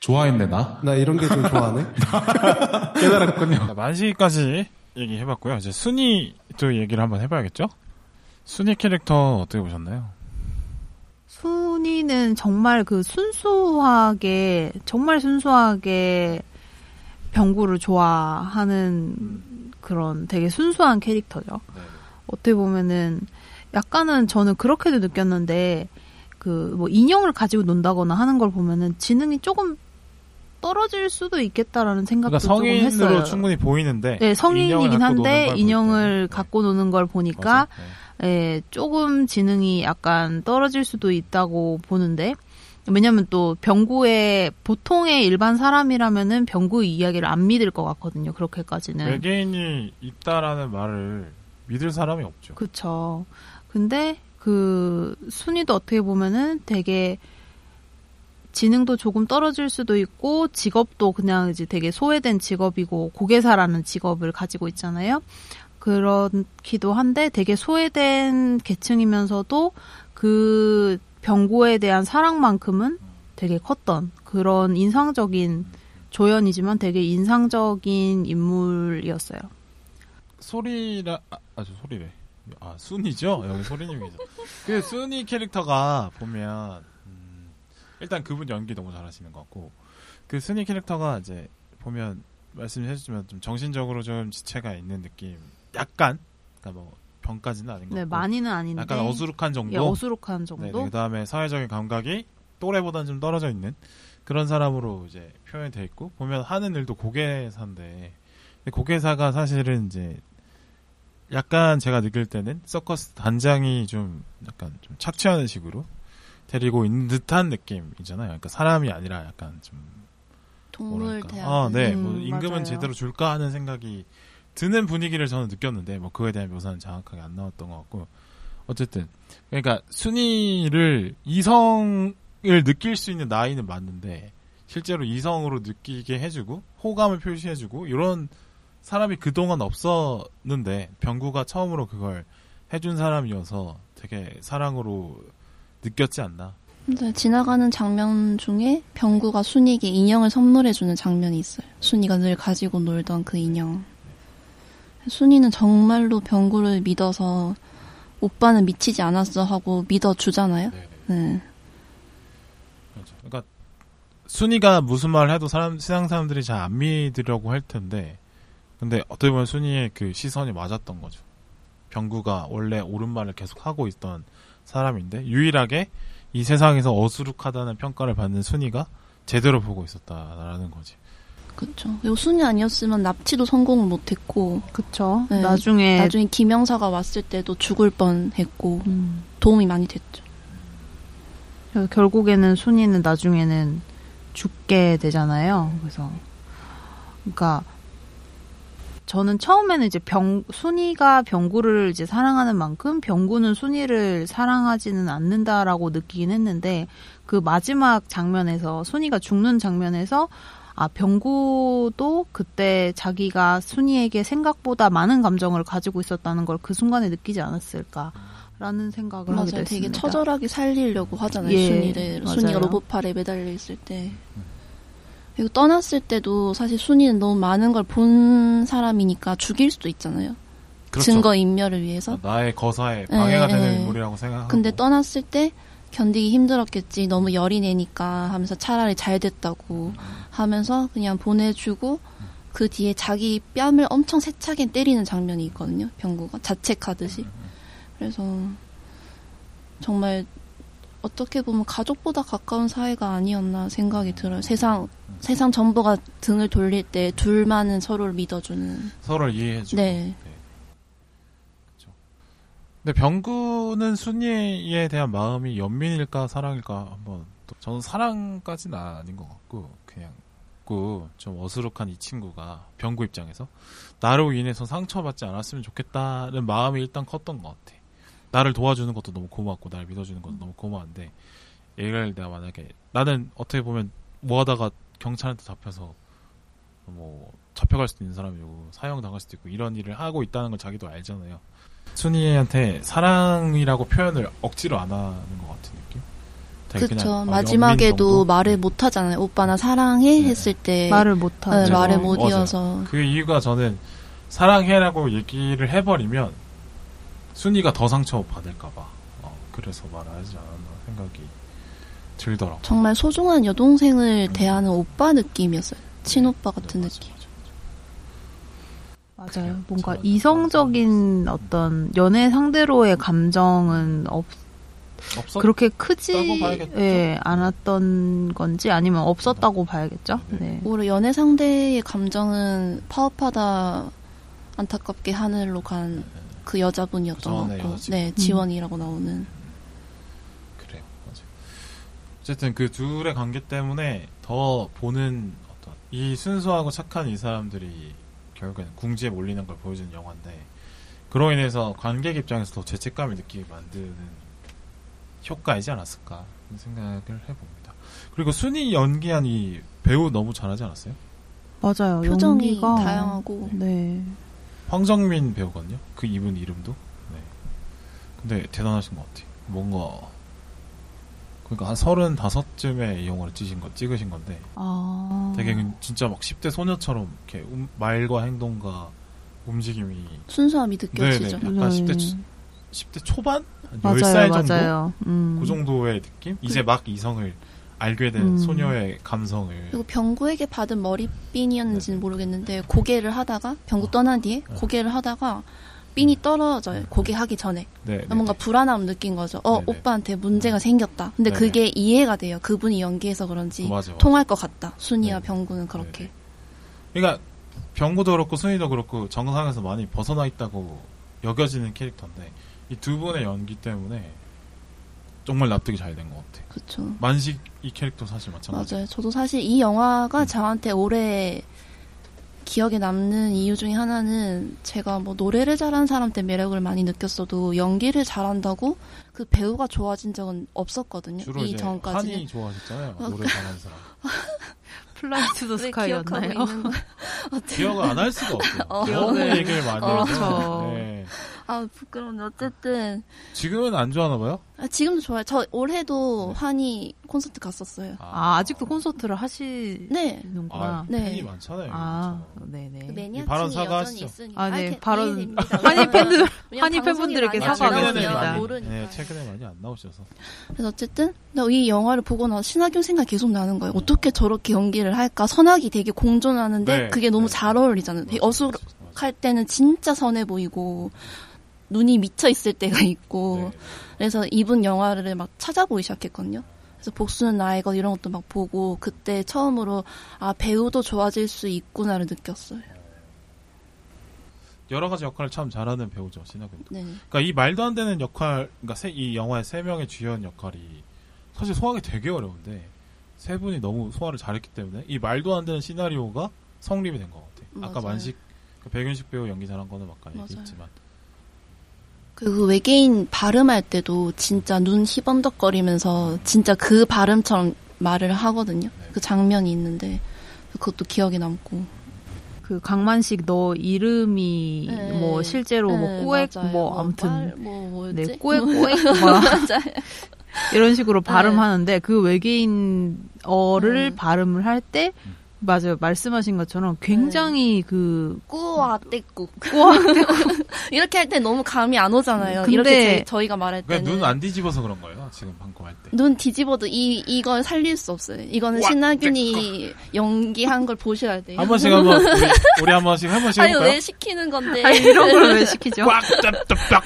좋아했네 나. 나 이런 게 좀 좋아하네. 깨달았군요. 자, 만시까지 얘기해봤고요. 이제 순위도 얘기를 한번 해봐야겠죠? 순위 캐릭터 어떻게 보셨나요? 순이는 정말 그 순수하게 정말 순수하게 병구를 좋아하는 그런 되게 순수한 캐릭터죠. 네. 어떻게 보면은 약간은 저는 그렇게도 느꼈는데 그 뭐 인형을 가지고 논다거나 하는 걸 보면은 지능이 조금 떨어질 수도 있겠다라는 생각도 그러니까 조금 했어요. 성인으로 충분히 보이는데 네, 성인이긴 한데 인형을 볼 때. 갖고 노는 걸 보니까. 네. 예, 조금 지능이 약간 떨어질 수도 있다고 보는데 왜냐면 또 병구의 보통의 일반 사람이라면은 병구 이야기를 안 믿을 것 같거든요. 그렇게까지는. 외계인이 있다라는 말을 믿을 사람이 없죠. 그쵸. 근데 그 순위도 어떻게 보면은 되게 지능도 조금 떨어질 수도 있고 직업도 그냥 이제 되게 소외된 직업이고 고개사라는 직업을 가지고 있잖아요. 그렇기도 한데 되게 소외된 계층이면서도 그 병고에 대한 사랑만큼은 되게 컸던 그런 인상적인 조연이지만 되게 인상적인 인물이었어요. 소리라 아, 아주 소리래. 아 순이죠 여기 소리님이죠. 그 순이 캐릭터가 보면 음, 일단 그분 연기 너무 잘하시는 것 같고 그 순이 캐릭터가 이제 보면 말씀해주시면 좀 정신적으로 좀 지체가 있는 느낌. 약간 그러니까 뭐 병까지는 아닌 것 네, 같고 많이는 아닌데 약간 어수룩한 정도. 예, 어수룩한 정도. 네, 그다음에 사회적인 감각이 또래보다는 좀 떨어져 있는 그런 사람으로 이제 표현이 돼 있고 보면 하는 일도 고개사인데 고개사가 사실은 이제 약간 제가 느낄 때는 서커스 단장이 좀 약간 좀 착취하는 식으로 데리고 있는 듯한 느낌이잖아요. 그러니까 사람이 아니라 약간 좀 동물 뭐랄까. 대학. 아, 네. 음, 뭐 임금은 맞아요. 제대로 줄까 하는 생각이 드는 분위기를 저는 느꼈는데 뭐 그거에 대한 묘사는 정확하게 안 나왔던 것 같고 어쨌든 그러니까 순위를 이성을 느낄 수 있는 나이는 맞는데 실제로 이성으로 느끼게 해주고 호감을 표시해주고 이런 사람이 그동안 없었는데 병구가 처음으로 그걸 해준 사람이어서 되게 사랑으로 느꼈지 않나 근데 지나가는 장면 중에 병구가 순이에게 인형을 선물해주는 장면이 있어요. 순이가 늘 가지고 놀던 그 인형. 순이는 정말로 병구를 믿어서 오빠는 미치지 않았어 하고 믿어주잖아요. 네. 그렇죠. 그러니까 순이가 무슨 말을 해도 사람 세상 사람들이 잘 안 믿으려고 할 텐데 근데 어떻게 보면 순이의 그 시선이 맞았던 거죠. 병구가 원래 옳은 말을 계속 하고 있던 사람인데 유일하게 이 세상에서 어수룩하다는 평가를 받는 순이가 제대로 보고 있었다라는 거지. 그쵸. 그리고 순이 아니었으면 납치도 성공을 못했고, 그쵸. 네. 나중에 나중에 김영사가 왔을 때도 죽을 뻔 했고, 음, 도움이 많이 됐죠. 결국에는 순이는 나중에는 죽게 되잖아요. 그래서 그러니까 저는 처음에는 이제 병 순이가 병구를 이제 사랑하는 만큼 병구는 순이를 사랑하지는 않는다라고 느끼긴 했는데 그 마지막 장면에서 순이가 죽는 장면에서 아 병구도 그때 자기가 순이에게 생각보다 많은 감정을 가지고 있었다는 걸 그 순간에 느끼지 않았을까 라는 생각을 하게 맞아요. 됐습니다. 되게 처절하게 살리려고 하잖아요. 예, 순이를. 맞아요. 순이가 로봇팔에 매달려 있을 때. 그리고 떠났을 때도 사실 순이는 너무 많은 걸 본 사람이니까 죽일 수도 있잖아요. 그렇죠. 증거 인멸을 위해서. 나의 거사에 방해가 예, 되는 예. 인물이라고 생각하고. 근데 떠났을 때 견디기 힘들었겠지. 너무 열이 내니까 하면서 차라리 잘 됐다고 하면서 그냥 보내주고 그 뒤에 자기 뺨을 엄청 세차게 때리는 장면이 있거든요. 병구가 자책하듯이. 그래서 정말 어떻게 보면 가족보다 가까운 사이가 아니었나 생각이 들어요. 세상 세상 전부가 등을 돌릴 때 둘만은 서로를 믿어주는. 서로를 이해해주고. 네. 근데 병구는 순이에 대한 마음이 연민일까 사랑일까 한번 또 저는 사랑까지는 아닌 것 같고 그냥 그좀 어수룩한 이 친구가 병구 입장에서 나로 인해서 상처받지 않았으면 좋겠다는 마음이 일단 컸던 것 같아. 나를 도와주는 것도 너무 고맙고 나를 믿어주는 것도 너무 고마운데 얘를 내가 만약에 나는 어떻게 보면 뭐 하다가 경찰한테 잡혀서 뭐 잡혀갈 수도 있는 사람이고 사형 당할 수도 있고 이런 일을 하고 있다는 걸 자기도 알잖아요. 순이한테 사랑이라고 표현을 억지로 안 하는 것 같은 느낌? 어, 마지막에도? 말을 못 하잖아요. 오빠 나 사랑해 네. 했을 때 말을 못 하죠. 네, 하죠. 말을 못 맞아요. 이어서 그 이유가 저는 사랑해라고 얘기를 해버리면 순이가 더 상처 받을까봐 어, 그래서 말을 하지 않았나 생각이 들더라고. 정말 소중한 여동생을 음. 대하는 오빠 느낌이었어요. 친오빠 같은 맞아, 느낌. 맞아, 맞아요. 뭔가 이성적인 어떤 연애 상대로의 감정은 없. 없었 그렇게 크지. 예, 않았던 건지 아니면 없었다고 봐야겠죠. 네. 네. 오히려 연애 상대의 감정은 파업하다 안타깝게 하늘로 간 그 여자분이었던 것 그전에 같고. 네 지원이라고 나오는 그래요. 맞아. 어쨌든 그 둘의 관계 때문에 더 보는 어떤 이 순수하고 착한 이 사람들이 결국에는 궁지에 몰리는 걸 보여주는 영화인데 그로 인해서 관객 입장에서 더 죄책감이 느끼게 만드는 효과이지 않았을까 생각을 해봅니다. 그리고 순이 연기한 이 배우 너무 잘하지 않았어요? 맞아요. 표정이 연기가 다양하고 네. 황정민 배우거든요. 그 이분 이름도. 네. 근데 대단하신 것 같아요. 뭔가 그러니까 한 서른 다섯쯤에 이 영화를 찍으신 거 찍으신 건데 아. 되게 그 진짜 막 10대 소녀처럼 이렇게 음- 말과 행동과 움직임이 순수함이 느껴지죠. 네네. 약간 네. 10대 초- 10대 초반? 한 맞아요, 10살 정도? 맞아요. 음. 그 정도의 느낌? 이제 막 이성을 알게 된 음. 소녀의 감성을 그리고 병구에게 받은 머리핀이었는지는 모르겠는데 고개를 하다가 병구 떠난 뒤에 네. 고개를 하다가 핀이 떨어져요. 고개 하기 전에 네, 네, 뭔가 네. 불안함 느낀 거죠. 어 네네. 오빠한테 문제가 생겼다. 근데 네네. 그게 이해가 돼요. 그분이 연기해서 그런지 어, 맞아, 맞아. 통할 것 같다. 순이와 네. 병구는 그렇게. 그러니까 병구도 그렇고 순이도 그렇고 정상에서 많이 벗어나 있다고 여겨지는 캐릭터인데 이 두 분의 연기 때문에 정말 납득이 잘 된 것 같아. 그렇죠. 만식 이 캐릭터 사실 마찬가지. 맞아요. 저도 사실 이 영화가 저한테 오래 기억에 남는 이유 중에 하나는 제가 뭐 노래를 잘하는 사람 때 매력을 많이 느꼈어도 연기를 잘한다고 그 배우가 좋아진 적은 없었거든요. 주로 이 이제 전까지는. 한이 좋아하셨잖아요. 어, 노래 잘하는 사람. Fly to the Sky였나요? 기억을 안 할 수가 없어요. 어. 너무 기억을- 얘기를 많이 어. 해서. 네. 아 부끄러운데 어쨌든 지금은 안 좋아하나 봐요? 아, 지금도 좋아요. 저 올해도 네. 환희 콘서트 갔었어요. 아, 아직도 콘서트를 하시는구나. 네. 아, 네. 팬이 많잖아요. 아. 네네. 그 매니아층이 발언 여전히 사과하시죠. 있으니까. 아, 네. 이렇게 발언- 이해됩니다. 환희 팬들, 왜냐면 환희 방송이 팬분들에게 많이 아, 사과하겠습니다. 최근에는 많이, 모르니까. 네, 최근에 많이 안 나오셔서. 그래서 어쨌든 근데 이 영화를 보고 나서 신하균 생각 이 계속 나는 거예요. 어떻게 저렇게 연기를 할까? 선악이 되게 공존하는데 네, 그게 너무 네. 잘 어울리잖아요. 되게 맞아, 어수룩할 맞아, 때는 진짜 선해 보이고 눈이 미쳐 있을 때가 있고 네. 그래서 이분 영화를 막 찾아보기 시작했거든요. 그래서 복수는 나의 것 이런 것도 막 보고 그때 처음으로 아 배우도 좋아질 수 있구나를 느꼈어요. 여러 가지 역할을 참 잘하는 배우죠, 신하균. 네. 그러니까 이 말도 안 되는 역할, 그러니까 세- 이 영화의 세 명의 주연 역할이 사실 소화하기 되게 어려운데 세 분이 너무 소화를 잘했기 때문에 이 말도 안 되는 시나리오가 성립이 된 것 같아 요. 아까 맞아요. 만식 그 백윤식 배우 연기 잘한 거는 아까 맞아요. 얘기했지만 그 외계인 발음할 때도 진짜 눈 희번덕거리면서 진짜 그 발음처럼 말을 하거든요. 네. 그 장면이 있는데 그것도 기억에 남고. 그 강만식 너 이름이 네. 뭐 실제로 뭐 네, 꼬액 맞아요. 뭐 아무튼 빨- 뭐? 네 꼬액 꼬액 막 맞아요. 이런 식으로 네. 발음하는데 그 외계인 어를 음. 발음을 할때 음. 맞아요 말씀하신 것처럼 굉장히 그 꾸와 떼꾸 꼬아 이렇게 할 때 너무 감이 안 오잖아요. 근데- 이렇게 제- 저희가 말할 때는 그러니까 눈안 뒤집어서 그런 거예요. 지금 방금 할 때. 눈 뒤집어도 이 이걸 살릴 수 없어요. 이거는 와, 신하균이 연기한 걸 보셔야 돼요. 한 번씩 한 번 우리, 우리 한 번씩 한 번씩 아니 해볼까요? 왜 시키는 건데? 아니 이런 걸 왜 시키죠? 꽉 짭짭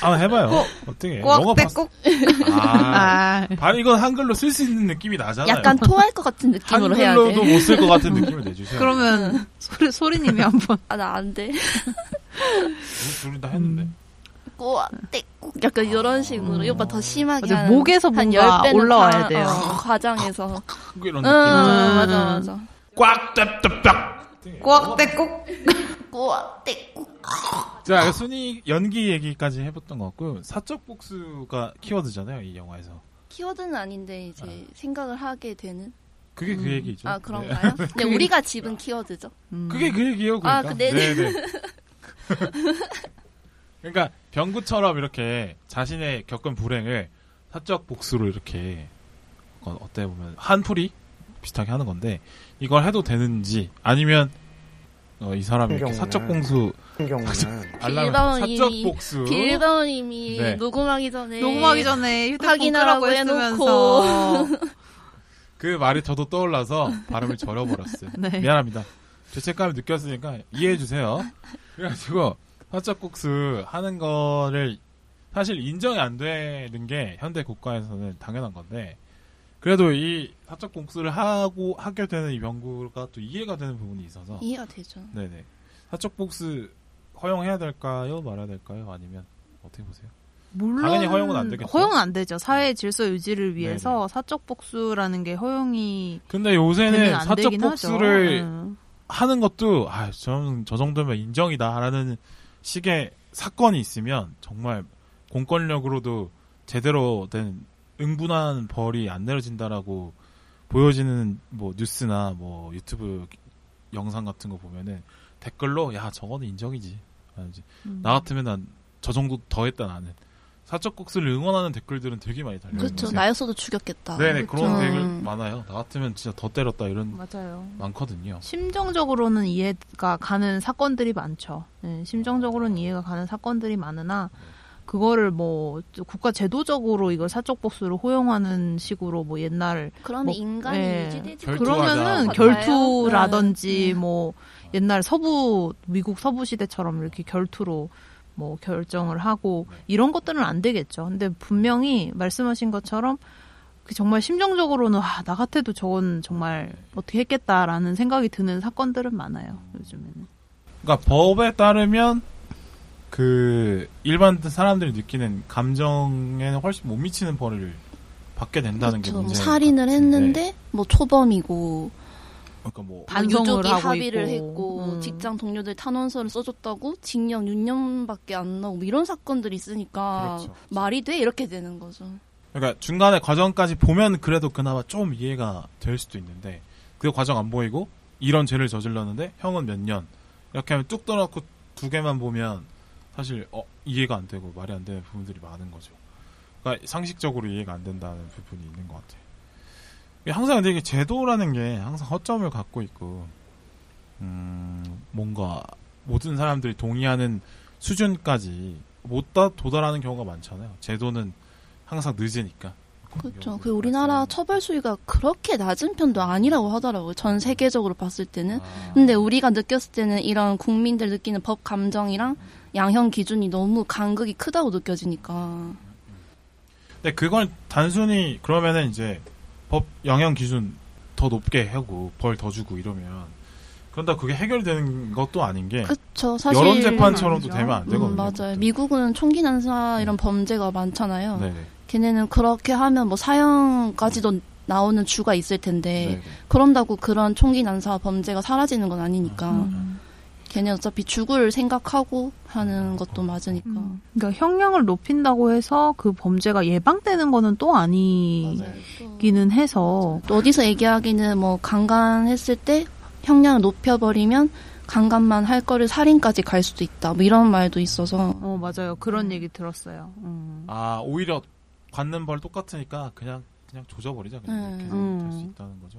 한번 해봐요. 어떻게? 꽉 봤어? 떼꼭 아, 아발 이건 한글로 쓸 수 있는 느낌이 나잖아요. 약간 토할 것 같은 느낌으로 해야 한글로도 돼. 못쓸것 같은 느낌을 내주세요. 그러면 소리 소리님이 한번 아 나 안 돼. 우리 둘이 다 했는데. 음. 꼬아 떼꾸 약간 이런 식으로 이 오빠 더 심하게 맞아, 한- 목에서 한 뭔가 10배는 올라와야 과- 돼요. 어, 과장해서. 뭐 이런 응 느낌. 맞아 맞아. 꽉 짭짭 꽉 떼꼭 꼬아 떼꾸. 자, 순위 연기 얘기까지 해봤던 것 같고 사적 복수가 키워드잖아요 이 영화에서. 키워드는 아닌데 이제 생각을 하게 되는. 그게 그 얘기죠. 아 네. 그런가요? 근데 우리가 집은 키워드죠. 음. 그게 그 얘기예요. 그러니까. 아, 그 네네. 네네. 그러니까 병구처럼 이렇게 자신의 겪은 불행을 사적 복수로 이렇게 어때 보면 한풀이 비슷하게 하는 건데 이걸 해도 되는지 아니면 어, 이 사람이 이렇게 사적 경우는 알람 사적 복수 빌바오님이 네. 녹음하기 전에 녹음하기 전에 휴대폰 확인하라고 했으면서 그 말이 저도 떠올라서 발음을 절여버렸어요. 네. 미안합니다. 죄책감을 느꼈으니까 이해해 주세요. 그래가지고 사적 복수 하는 거를 사실 인정이 안 되는 게 현대 국가에서는 당연한 건데 그래도 이 사적 복수를 하고 하게 되는 이 병구가 또 이해가 되는 부분이 있어서 이해가 되죠. 네네 사적 복수 허용해야 될까요 말아야 될까요 아니면 어떻게 보세요? 물론 당연히 허용은 안 되겠죠. 허용은 안 되죠. 사회 질서 유지를 위해서 네네. 사적 복수라는 게 허용이 근데 요새는 사적 복수를 하죠. 음. 하는 것도 아, 저는 저 정도면 인정이다라는 식의 사건이 있으면 정말 공권력으로도 제대로 된 응분한 벌이 안 내려진다라고 보여지는 뭐 뉴스나 뭐 유튜브 영상 같은 거 보면은 댓글로 야 저거는 인정이지. 음. 나 같으면 난 저 정도 더 했다 나는. 사적 복수를 응원하는 댓글들은 되게 많이 달려요. 그렇죠. 요새. 나였어도 죽였겠다. 네네 그런 그렇죠. 댓글 많아요. 나 같으면 진짜 더 때렸다 이런 맞아요. 많거든요. 심정적으로는 이해가 가는 사건들이 많죠. 네, 심정적으로는 이해가 가는 사건들이 많으나 그거를 뭐 국가 제도적으로 이걸 사적 복수를 허용하는 식으로 뭐 옛날 그러면 뭐, 인간이 예. 유지되지. 그러면은. 결투라든지 네. 뭐 옛날 서부 미국 서부 시대처럼 이렇게 결투로 뭐 결정을 하고 이런 것들은 안 되겠죠. 근데 분명히 말씀하신 것처럼 그 정말 심정적으로는 아, 나 같아도 저건 정말 어떻게 했겠다라는 생각이 드는 사건들은 많아요. 요즘에는. 그러니까 법에 따르면 그 일반 사람들이 느끼는 감정에는 훨씬 못 미치는 벌을 받게 된다는 게 그렇죠. 뭐 문제. 살인을 했는데 뭐 초범이고 그러니까 뭐 반성을 유족이 하고 합의를 있고. 했고 음. 직장 동료들 탄원서를 써줬다고 징역 6년밖에 안 나오고 뭐 이런 사건들이 있으니까 그렇죠. 말이 돼 이렇게 되는 거죠. 그러니까 중간에 과정까지 보면 그래도 그나마 좀 이해가 될 수도 있는데 그 과정 안 보이고 이런 죄를 저질렀는데 형은 몇 년 이렇게 하면 뚝 떠놓고 두 개만 보면 사실 어, 이해가 안 되고 말이 안 되는 부분들이 많은 거죠. 그러니까 상식적으로 이해가 안 된다는 부분이 있는 것 같아요. 항상 근데 이게 제도라는 게 항상 허점을 갖고 있고 음, 뭔가 모든 사람들이 동의하는 수준까지 못 다 도달하는 경우가 많잖아요. 제도는 항상 늦으니까. 그렇죠. 그 우리나라 처벌 수위가 그렇게 낮은 편도 아니라고 하더라고요. 전 세계적으로 봤을 때는. 아. 근데 우리가 느꼈을 때는 이런 국민들 느끼는 법 감정이랑 양형 기준이 너무 간극이 크다고 느껴지니까. 근데 그건 단순히 그러면은 이제 법 영향 기준 더 높게 하고 벌 더 주고 이러면 그런다 그게 해결되는 것도 아닌 게 그쵸. 사실. 여론 재판처럼도. 되면 안 되거든요. 음, 맞아요. 미국은 총기 난사 이런 범죄가 많잖아요. 네네. 걔네는 그렇게 하면 뭐 사형까지도 나오는 주가 있을 텐데 네네. 그런다고 그런 총기 난사 범죄가 사라지는 건 아니니까 음. 걔네 어차피 죽을 생각하고 하는 것도 맞으니까 음. 그러니까 형량을 높인다고 해서 그 범죄가 예방되는 거는 또 아니기는 맞아요. 또- 해서 또 어디서 얘기하기는 뭐 강간했을 때 형량을 높여버리면 강간만 할 거를 살인까지 갈 수도 있다 뭐 이런 말도 있어서 어 맞아요 그런 음. 얘기 들었어요. 음. 아 오히려 받는 벌 똑같으니까 그냥 그냥 조져버리자 그냥 음. 이렇게 음. 될수 있다는 거죠.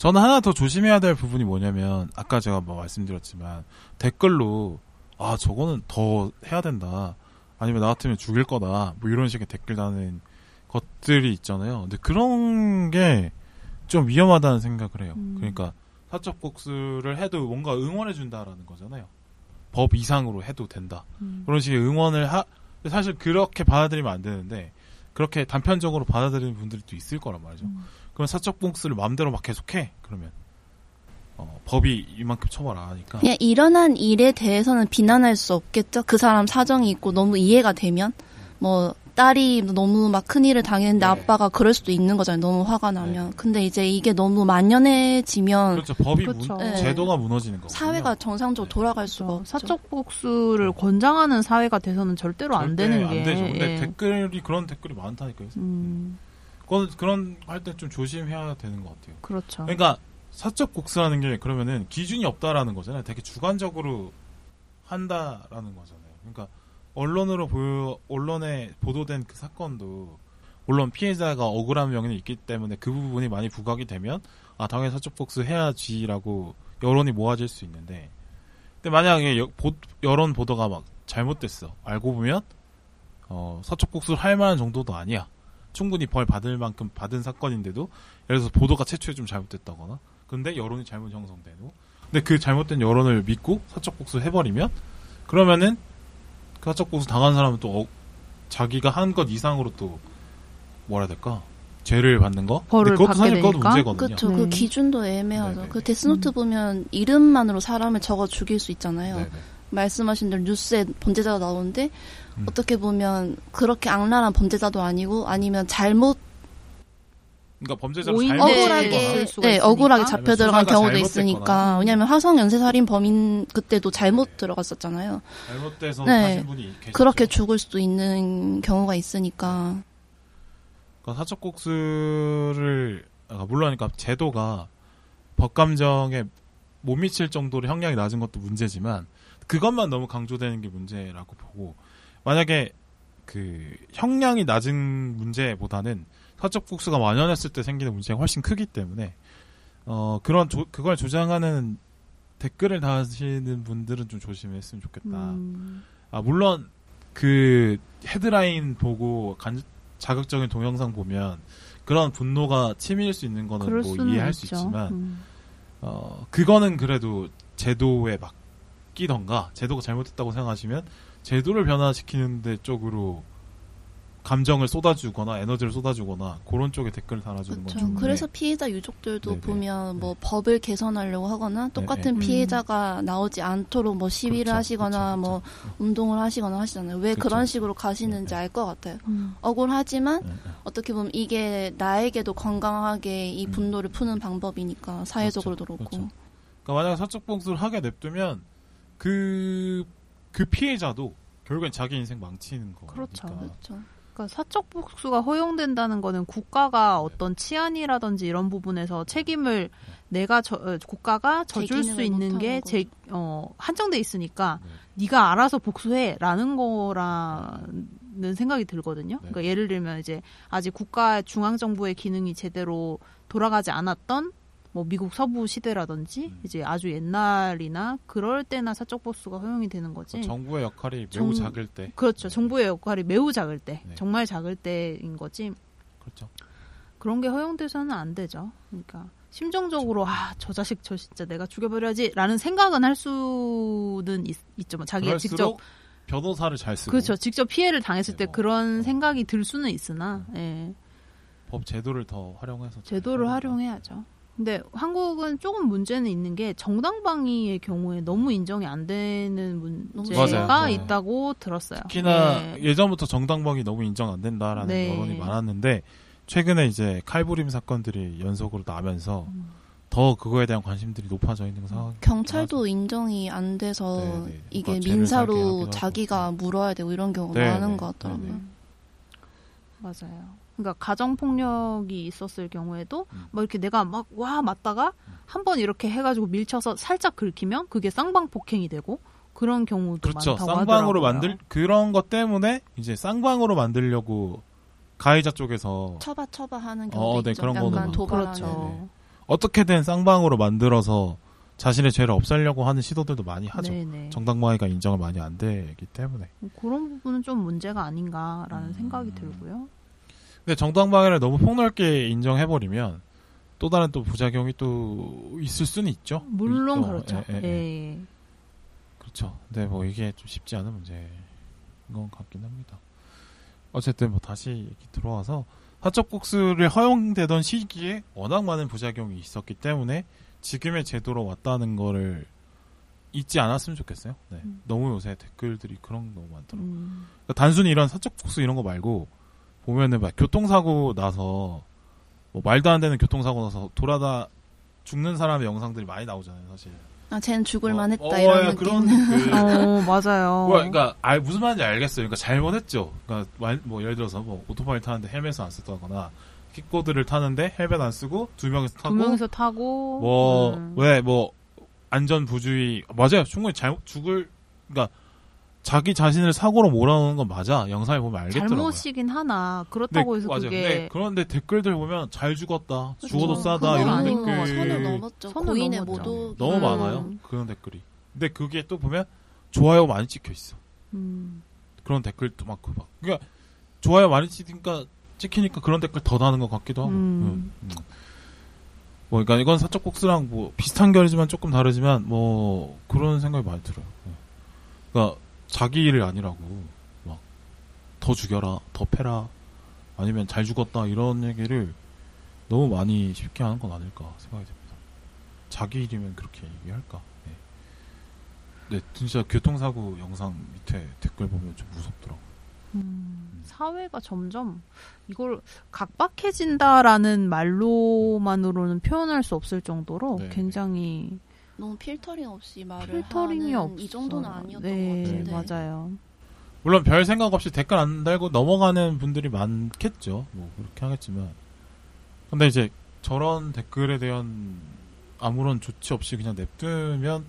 저는 하나 더 조심해야 될 부분이 뭐냐면 아까 제가 뭐 말씀드렸지만 댓글로 아 저거는 더 해야 된다 아니면 나 같으면 죽일 거다 뭐 이런 식의 댓글 다는 것들이 있잖아요. 근데 그런 게 좀 위험하다는 생각을 해요. 음. 그러니까 사적 복수를 해도 뭔가 응원해 준다라는 거잖아요. 법 이상으로 해도 된다. 음. 그런 식의 응원을 하 사실 그렇게 받아들이면 안 되는데 그렇게 단편적으로 받아들이는 분들이 또 있을 거란 말이죠. 음. 그럼 사적 복수를 마음대로 막 계속해? 그러면. 어, 법이 이만큼 처벌 안 하니까. 그냥 일어난 일에 대해서는 비난할 수 없겠죠? 그 사람 사정이 있고 너무 이해가 되면? 뭐 딸이 너무 막 큰일을 당했는데 네. 아빠가 그럴 수도 있는 거잖아요. 너무 화가 나면. 근데 이제 이게 너무 만연해지면 그렇죠. 법이 그렇죠. 문- 네. 제도가 무너지는 거고 사회가 정상적으로 돌아갈 수가 없죠. 사적 복수를 권장하는 사회가 돼서는 절대로 안 되는 게안 되죠. 근데 예. 댓글이 그런 댓글이 많다니까요. 음, 그건 그런 할 때 좀 조심해야 되는 것 같아요. 그렇죠. 그러니까 사적 복수라는 게 그러면은 기준이 없다라는 거잖아요. 되게 주관적으로 한다라는 거잖아요. 그러니까 언론으로 보여 언론에 보도된 그 사건도 물론 피해자가 억울한 명예는 있기 때문에 그 부분이 많이 부각이 되면 아 당연히 사적 복수 해야지라고 여론이 모아질 수 있는데 근데 만약에 여, 보, 여론 보도가 막 잘못됐어 알고 보면 어 사적 복수를 할 만한 정도도 아니야 충분히 벌 받을 만큼 받은 사건인데도 예를 들어서 보도가 최초에 좀 잘못됐다거나 근데 여론이 잘못 형성되고 근데 그 잘못된 여론을 믿고 사적 복수 해버리면 그러면은 그 사적 복수 당한 사람은 또 어, 자기가 한 것 이상으로 또 뭐라 해야 될까 죄를 받는 거 벌을 그것도 받게 사실 그것도 되니까? 문제거든요. 그렇죠. 네. 그 기준도 애매하죠. 네네. 그 데스노트 보면 이름만으로 사람을 적어 죽일 수 있잖아요. 네네. 말씀하신 대로 뉴스에 범죄자가 나오는데 음. 어떻게 보면 그렇게 악랄한 범죄자도 아니고 아니면 잘못 그러니까 범죄자로 오인돼 잘못 억울하게 네, 있으니까. 억울하게 잡혀 들어간 경우도. 있으니까 왜냐하면 화성 연쇄살인 범인 그때도 잘못 네. 들어갔었잖아요. 잘못돼서 네. 하신 분이 계시죠. 그렇게 죽을 수도 있는 경우가 있으니까 그러니까 사적 복수를 아, 물론 그러니까 제도가 법 감정에 못 미칠 정도로 형량이 낮은 것도 문제지만 그것만 너무 강조되는 게 문제라고 보고 만약에 그 형량이 낮은 문제보다는 사적 복수가 만연했을 때 생기는 문제가 훨씬 크기 때문에 어 그런 조- 그걸 주장하는 댓글을 다시는 분들은 좀 조심했으면 좋겠다. 음, 아 물론 그 헤드라인 보고 간- 자극적인 동영상 보면 그런 분노가 치밀 수 있는 거는 뭐 이해할 있죠. 수 있지만 음. 어 그거는 그래도 제도에 맡기던가 제도가 잘못됐다고 생각하시면 제도를 변화시키는 데 쪽으로 감정을 쏟아주거나 에너지를 쏟아주거나 그런 쪽에 댓글을 달아주는 건 그렇죠. 그래서 피해자 유족들도 네네. 보면 뭐 네. 법을 개선하려고 하거나 똑같은 네. 피해자가 나오지 않도록 뭐 시위를 그렇죠. 하시거나 그렇죠. 뭐 운동을 하시거나 하시잖아요. 왜 그렇죠. 그런 식으로 가시는지 네. 알것 같아요. 음. 억울하지만 네, 네. 어떻게 보면 이게 나에게도 건강하게 이 음. 분노를 푸는 방법이니까 사회적으로도 그렇죠. 그렇고 그렇죠. 그러니까 만약에 사적 복수를 하게 냅두면 그, 그 피해자도 결국엔 자기 인생 망치는 거니까. 그렇죠. 그렇죠. 그러니까 사적 복수가 허용된다는 거는 국가가 어떤 치안이라든지 이런 부분에서 책임을 내가 저, 어, 국가가 져줄 수 있는 게 제, 어, 한정돼 있으니까 네. 네가 알아서 복수해라는 거라는 생각이 들거든요. 네. 그러니까 예를 들면 이제 아직 국가 중앙 정부의 기능이 제대로 돌아가지 않았던 뭐 미국 서부 시대라든지 음. 이제 아주 옛날이나 그럴 때나 사적 복수가 허용이 되는 거지. 정부의 역할이 매우 정- 작을 때. 그렇죠. 정부의 역할이 매우 작을 때, 네. 정말 작을 때인 거지. 그렇죠. 그런 게 허용돼서는 안 되죠. 그러니까 심정적으로 아 저 자식 저 진짜 내가 죽여버려야지라는 생각은 할 수는 있, 죠뭐 자기가 직접 변호사를 잘 쓰고 그렇죠. 직접 피해를 당했을 네, 때 뭐. 그런 어. 생각이 들 수는 있으나 예, 법 제도를 더 활용해서 잘 제도를 하는 활용해야죠. 근데 한국은 조금 문제는 있는 게 정당방위의 경우에 너무 인정이 안 되는 문제가 맞아요. 맞아요. 있다고 들었어요. 특히나 예. 예전부터 정당방위 너무 인정 안 된다라는 네. 여론이 많았는데 최근에 이제 칼부림 사건들이 연속으로 나면서 음. 더 그거에 대한 관심들이 높아져 있는 상황. 경찰도 인정이 안 돼서 네, 네. 이게 살게 민사로 자기가 하고. 물어야 되고 이런 경우가 네, 많은 네. 것 같더라고요. 네, 네. 음. 맞아요. 그러니까 가정 폭력이 있었을 경우에도 음. 뭐 이렇게 내가 막 와 맞다가 한 번 이렇게 해가지고 밀쳐서 살짝 긁히면 그게 쌍방 폭행이 되고 그런 경우도 그렇죠. 많다고 쌍방으로 하더라고요. 만들 그런 것 때문에 이제 쌍방으로 만들려고 가해자 쪽에서 처바 처바 하는 경우도 어, 네, 있죠. 그런 거는. 도발하는. 그렇죠. 어떻게든 쌍방으로 만들어서 자신의 죄를 없애려고 하는 시도들도 많이 하죠. 네네. 정당방위가 인정을 많이 안 되기 때문에. 뭐 그런 부분은 좀 문제가 아닌가라는 음. 생각이 들고요. 근데 정당방위를 너무 폭넓게 인정해버리면 또 다른 또 부작용이 또 있을 수는 있죠. 물론 또, 그렇죠. 예, 예, 예, 예. 예. 그렇죠. 근데 뭐 이게 좀 쉽지 않은 문제인 것 같긴 합니다. 어쨌든 뭐 다시 들어와서 사적 복수를 허용되던 시기에 워낙 많은 부작용이 있었기 때문에 지금의 제도로 왔다는 거를 잊지 않았으면 좋겠어요. 네. 음. 너무 요새 댓글들이 그런 거 너무 많더라고요. 음. 그러니까 단순히 이런 사적 복수 이런 거 말고 보면은 막 교통사고 나서 뭐 말도 안 되는 교통사고 나서 돌아다 죽는 사람의 영상들이 많이 나오잖아요, 사실. 아, 쟤는 죽을만 했다 어, 이런 어, 느낌. 그런 그 어 맞아요. 뭐, 그러니까 아, 무슨 말인지 알겠어요. 그러니까 잘못했죠. 그러니까 말- 뭐 예를 들어서 뭐 오토바이 타는데 헬멧을 안 썼다거나 킥보드를 타는데 헬멧 안 쓰고 두 명이서 타고 두 명이서 타고 뭐 음. 왜 뭐 안전 부주의 맞아요. 충분히 잘못 죽을 그러니까 자기 자신을 사고로 몰아넣는 건 맞아. 영상을 보면 알겠더라고요. 잘못이긴 하나 그렇다고 해서 맞아요. 그게 근데 그런데 댓글들 보면 잘 죽었다, 그쵸. 죽어도 싸다 이런 아니고 댓글 선을 넘었죠. 선을 고인의 넘었죠. 모독 너무 음. 많아요. 그런 댓글이. 근데 그게 또 보면 좋아요 많이 찍혀 있어. 음, 그런 댓글도 많고 막. 그러니까 좋아요 많이 찍으니까 찍히니까 그런 댓글 더 나는 것 같기도 하고. 음. 음, 음. 뭐 그러니까 이건 사적 복수랑 뭐 비슷한 결이지만 조금 다르지만 뭐 그런 생각이 많이 들어요. 예. 그러니까 자기 일 아니라고 막 더 죽여라, 더 패라, 아니면 잘 죽었다 이런 얘기를 너무 많이 쉽게 하는 건 아닐까 생각이 됩니다. 자기 일이면 그렇게 얘기할까? 네. 네, 진짜 교통사고 영상 밑에 댓글 보면 좀 무섭더라고. 음, 사회가 점점 이걸 각박해진다라는 말로만으로는 표현할 수 없을 정도로 네. 굉장히 너무 필터링 없이 말을 필터링이 하는 없어. 이 정도는 아니었던 네, 것 같은데 맞아요. 물론 별 생각 없이 댓글 안 달고 넘어가는 분들이 많겠죠. 뭐 그렇게 하겠지만. 근데 이제 저런 댓글에 대한 아무런 조치 없이 그냥 냅두면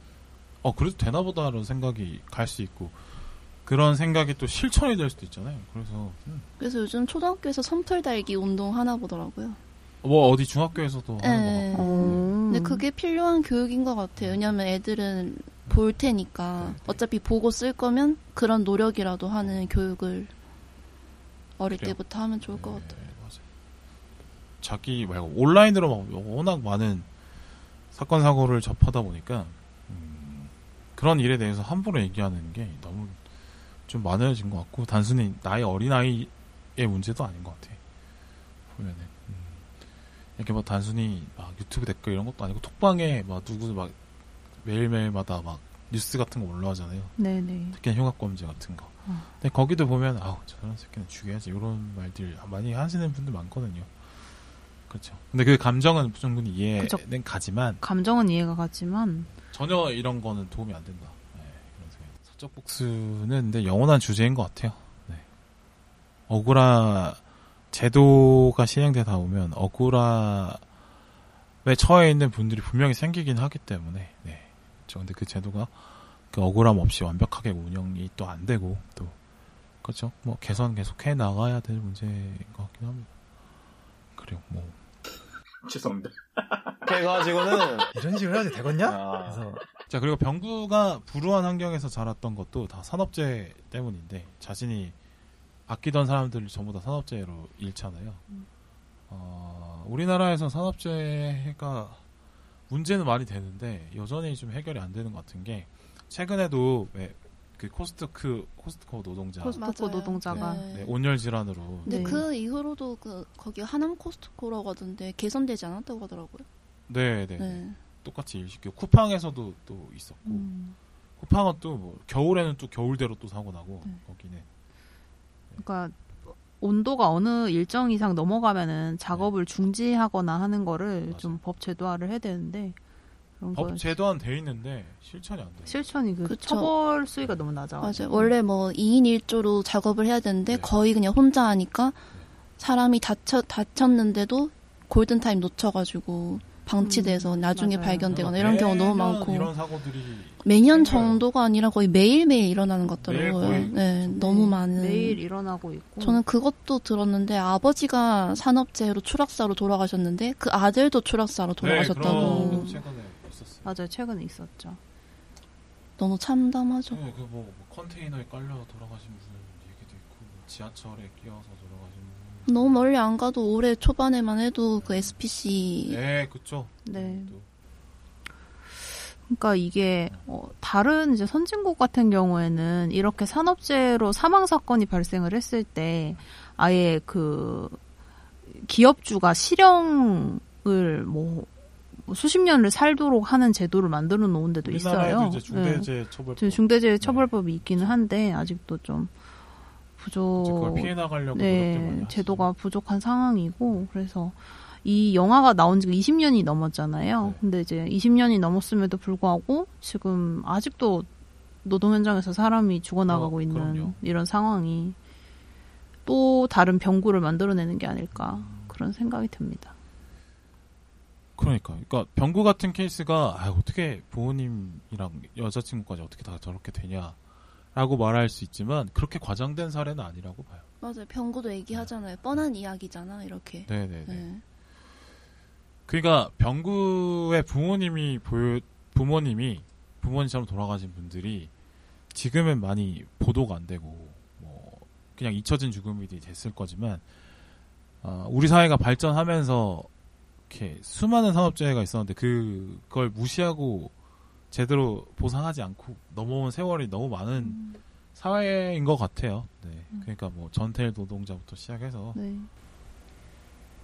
어 그래도 되나 보다라는 생각이 갈 수 있고 그런 생각이 또 실천이 될 수도 있잖아요. 그래서 음, 그래서 요즘 초등학교에서 선풀 달기 운동 하나 보더라고요. 뭐 어디 중학교에서도 하는 네. 것 같고. 어. 근데 그게 필요한 교육인 것 같아요. 왜냐하면 애들은 볼 테니까 네, 네. 어차피 보고 쓸 거면 그런 노력이라도 하는 교육을 어릴 그래요. 때부터 하면 좋을 것 네, 같아요. 맞아요. 자기 말고 온라인으로 막 워낙 많은 사건 사고를 접하다 보니까 음, 그런 일에 대해서 함부로 얘기하는 게 너무 좀 많아진 것 같고 단순히 나의 어린 아이의 문제도 아닌 것 같아. 보면은 음, 이렇게 뭐 단순히 막 유튜브 댓글 이런 것도 아니고 톡방에 막 누구 막 매일매일마다 막 뉴스 같은 거 올라오잖아요. 네네. 특히 흉악범죄 같은 거. 어. 근데 거기도 보면 아우 저런 새끼는 죽여야지 이런 말들 많이 하시는 분들 많거든요. 그렇죠. 근데 그 감정은 충분히 이해는 그쵸. 가지만 감정은 이해가 가지만 전혀 이런 거는 도움이 안 된다. 네. 사적 복수는 근데 영원한 주제인 것 같아요. 네. 억울하 제도가 시행되다 보면 억울함에 처해 있는 분들이 분명히 생기긴 하기 때문에 네. 그렇죠. 근데 그 제도가 그 억울함 없이 완벽하게 운영이 또 안 되고 또 그렇죠. 뭐 개선 계속 해 나가야 될 문제인 것 같긴 합니다. 그래요. 뭐 죄송합니다. 그래가지고는 이런 식으로 해야지 되겠냐? 아, 그래서 자 그리고 병구가 불우한 환경에서 자랐던 것도 다 산업재해 때문인데 자신이 아끼던 사람들을 전부 다 산업재해로 잃잖아요. 어, 우리나라에서 산업재해가 문제는 많이 되는데 여전히 좀 해결이 안 되는 것 같은 게 최근에도 왜 그 코스트크 코스트코 노동자 코스트코 맞아요. 노동자가 네. 네, 온열 질환으로 근데 네. 그 이후로도 그 거기 하남 코스트코라고 하던데 개선되지 않았다고 하더라고요. 네, 네, 네. 똑같이 일시키고 쿠팡에서도 또 있었고 음, 쿠팡은 또 뭐 겨울에는 또 겨울대로 또 사고 나고 네. 거기는 그러니까 온도가 어느 일정 이상 넘어가면은 작업을 중지하거나 하는 거를. 좀법 제도화를 해야 되는데 그런 거법 제도는 돼 있는데 실천이 안 돼요. 실천이 그 그쵸. 처벌 수위가 너무 낮아. 맞아요. 원래 뭐 2인 1조로 작업을 해야 되는데 네. 거의 그냥 혼자 하니까 사람이 다쳐, 다쳤는데도 골든 타임 놓쳐가지고 방치돼서 음, 나중에 맞아요. 발견되거나 이런 경우 너무 많고 이런 사고들이 매년. 정도가 아니라 거의 매일 매일 일어나는 것 매일 같더라고요. 거의 네, 너무 많은. 매일 일어나고 있고. 저는 그것도 들었는데 아버지가 산업재해로 추락사로 돌아가셨는데 그 아들도 추락사로 네, 돌아가셨다고 그런 것도 최근에 있었어요. 맞아요. 최근에 있었죠. 너무 참담하죠. 네, 그뭐 뭐 컨테이너에 깔려 돌아가신 분 얘기도 있고 뭐 지하철에 끼어서. 너무 멀리 안 가도 올해 초반에만 해도 그 SPC 네, 그쵸. 네. 또 그러니까 이게 어, 다른 이제 선진국 같은 경우에는 이렇게 산업재해로 사망 사건이 발생을 했을 때 아예 그 기업주가 실형을 뭐 수십 년을 살도록 하는 제도를 만들어 놓은 데도 있어요. 이제 중대재해 처벌법 네. 중대재해 처벌법이 있기는 한데 아직도 좀 부족. 피해 나가려고 네. 제도가 부족한 상황이고 그래서 이 영화가 나온 지가 20년이 넘었잖아요. 네. 근데 이제 20년이 넘었음에도 불구하고 지금 아직도 노동 현장에서 사람이 죽어나가고 어, 있는 그럼요. 이런 상황이 또 다른 병구를 만들어내는 게 아닐까 음. 그런 생각이 듭니다. 그러니까, 그러니까 병구 같은 케이스가 아, 어떻게 부모님이랑 여자친구까지 어떻게 다 저렇게 되냐 라고 말할 수 있지만 그렇게 과장된 사례는 아니라고 봐요. 맞아요. 병구도 얘기하잖아요. 뻔한 이야기잖아. 이렇게. 네네네. 네. 그러니까 병구의 부모님이 보여 부모님이 부모님처럼 돌아가신 분들이 지금은 많이 보도가 안 되고 뭐 그냥 잊혀진 죽음이 됐을 거지만 어, 우리 사회가 발전하면서 이렇게 수많은 산업재해가 있었는데 그걸 무시하고 제대로 보상하지 않고 넘어온 세월이 너무 많은 음. 사회인 것 같아요. 네. 그러니까 뭐 전태 노동자부터 시작해서 네.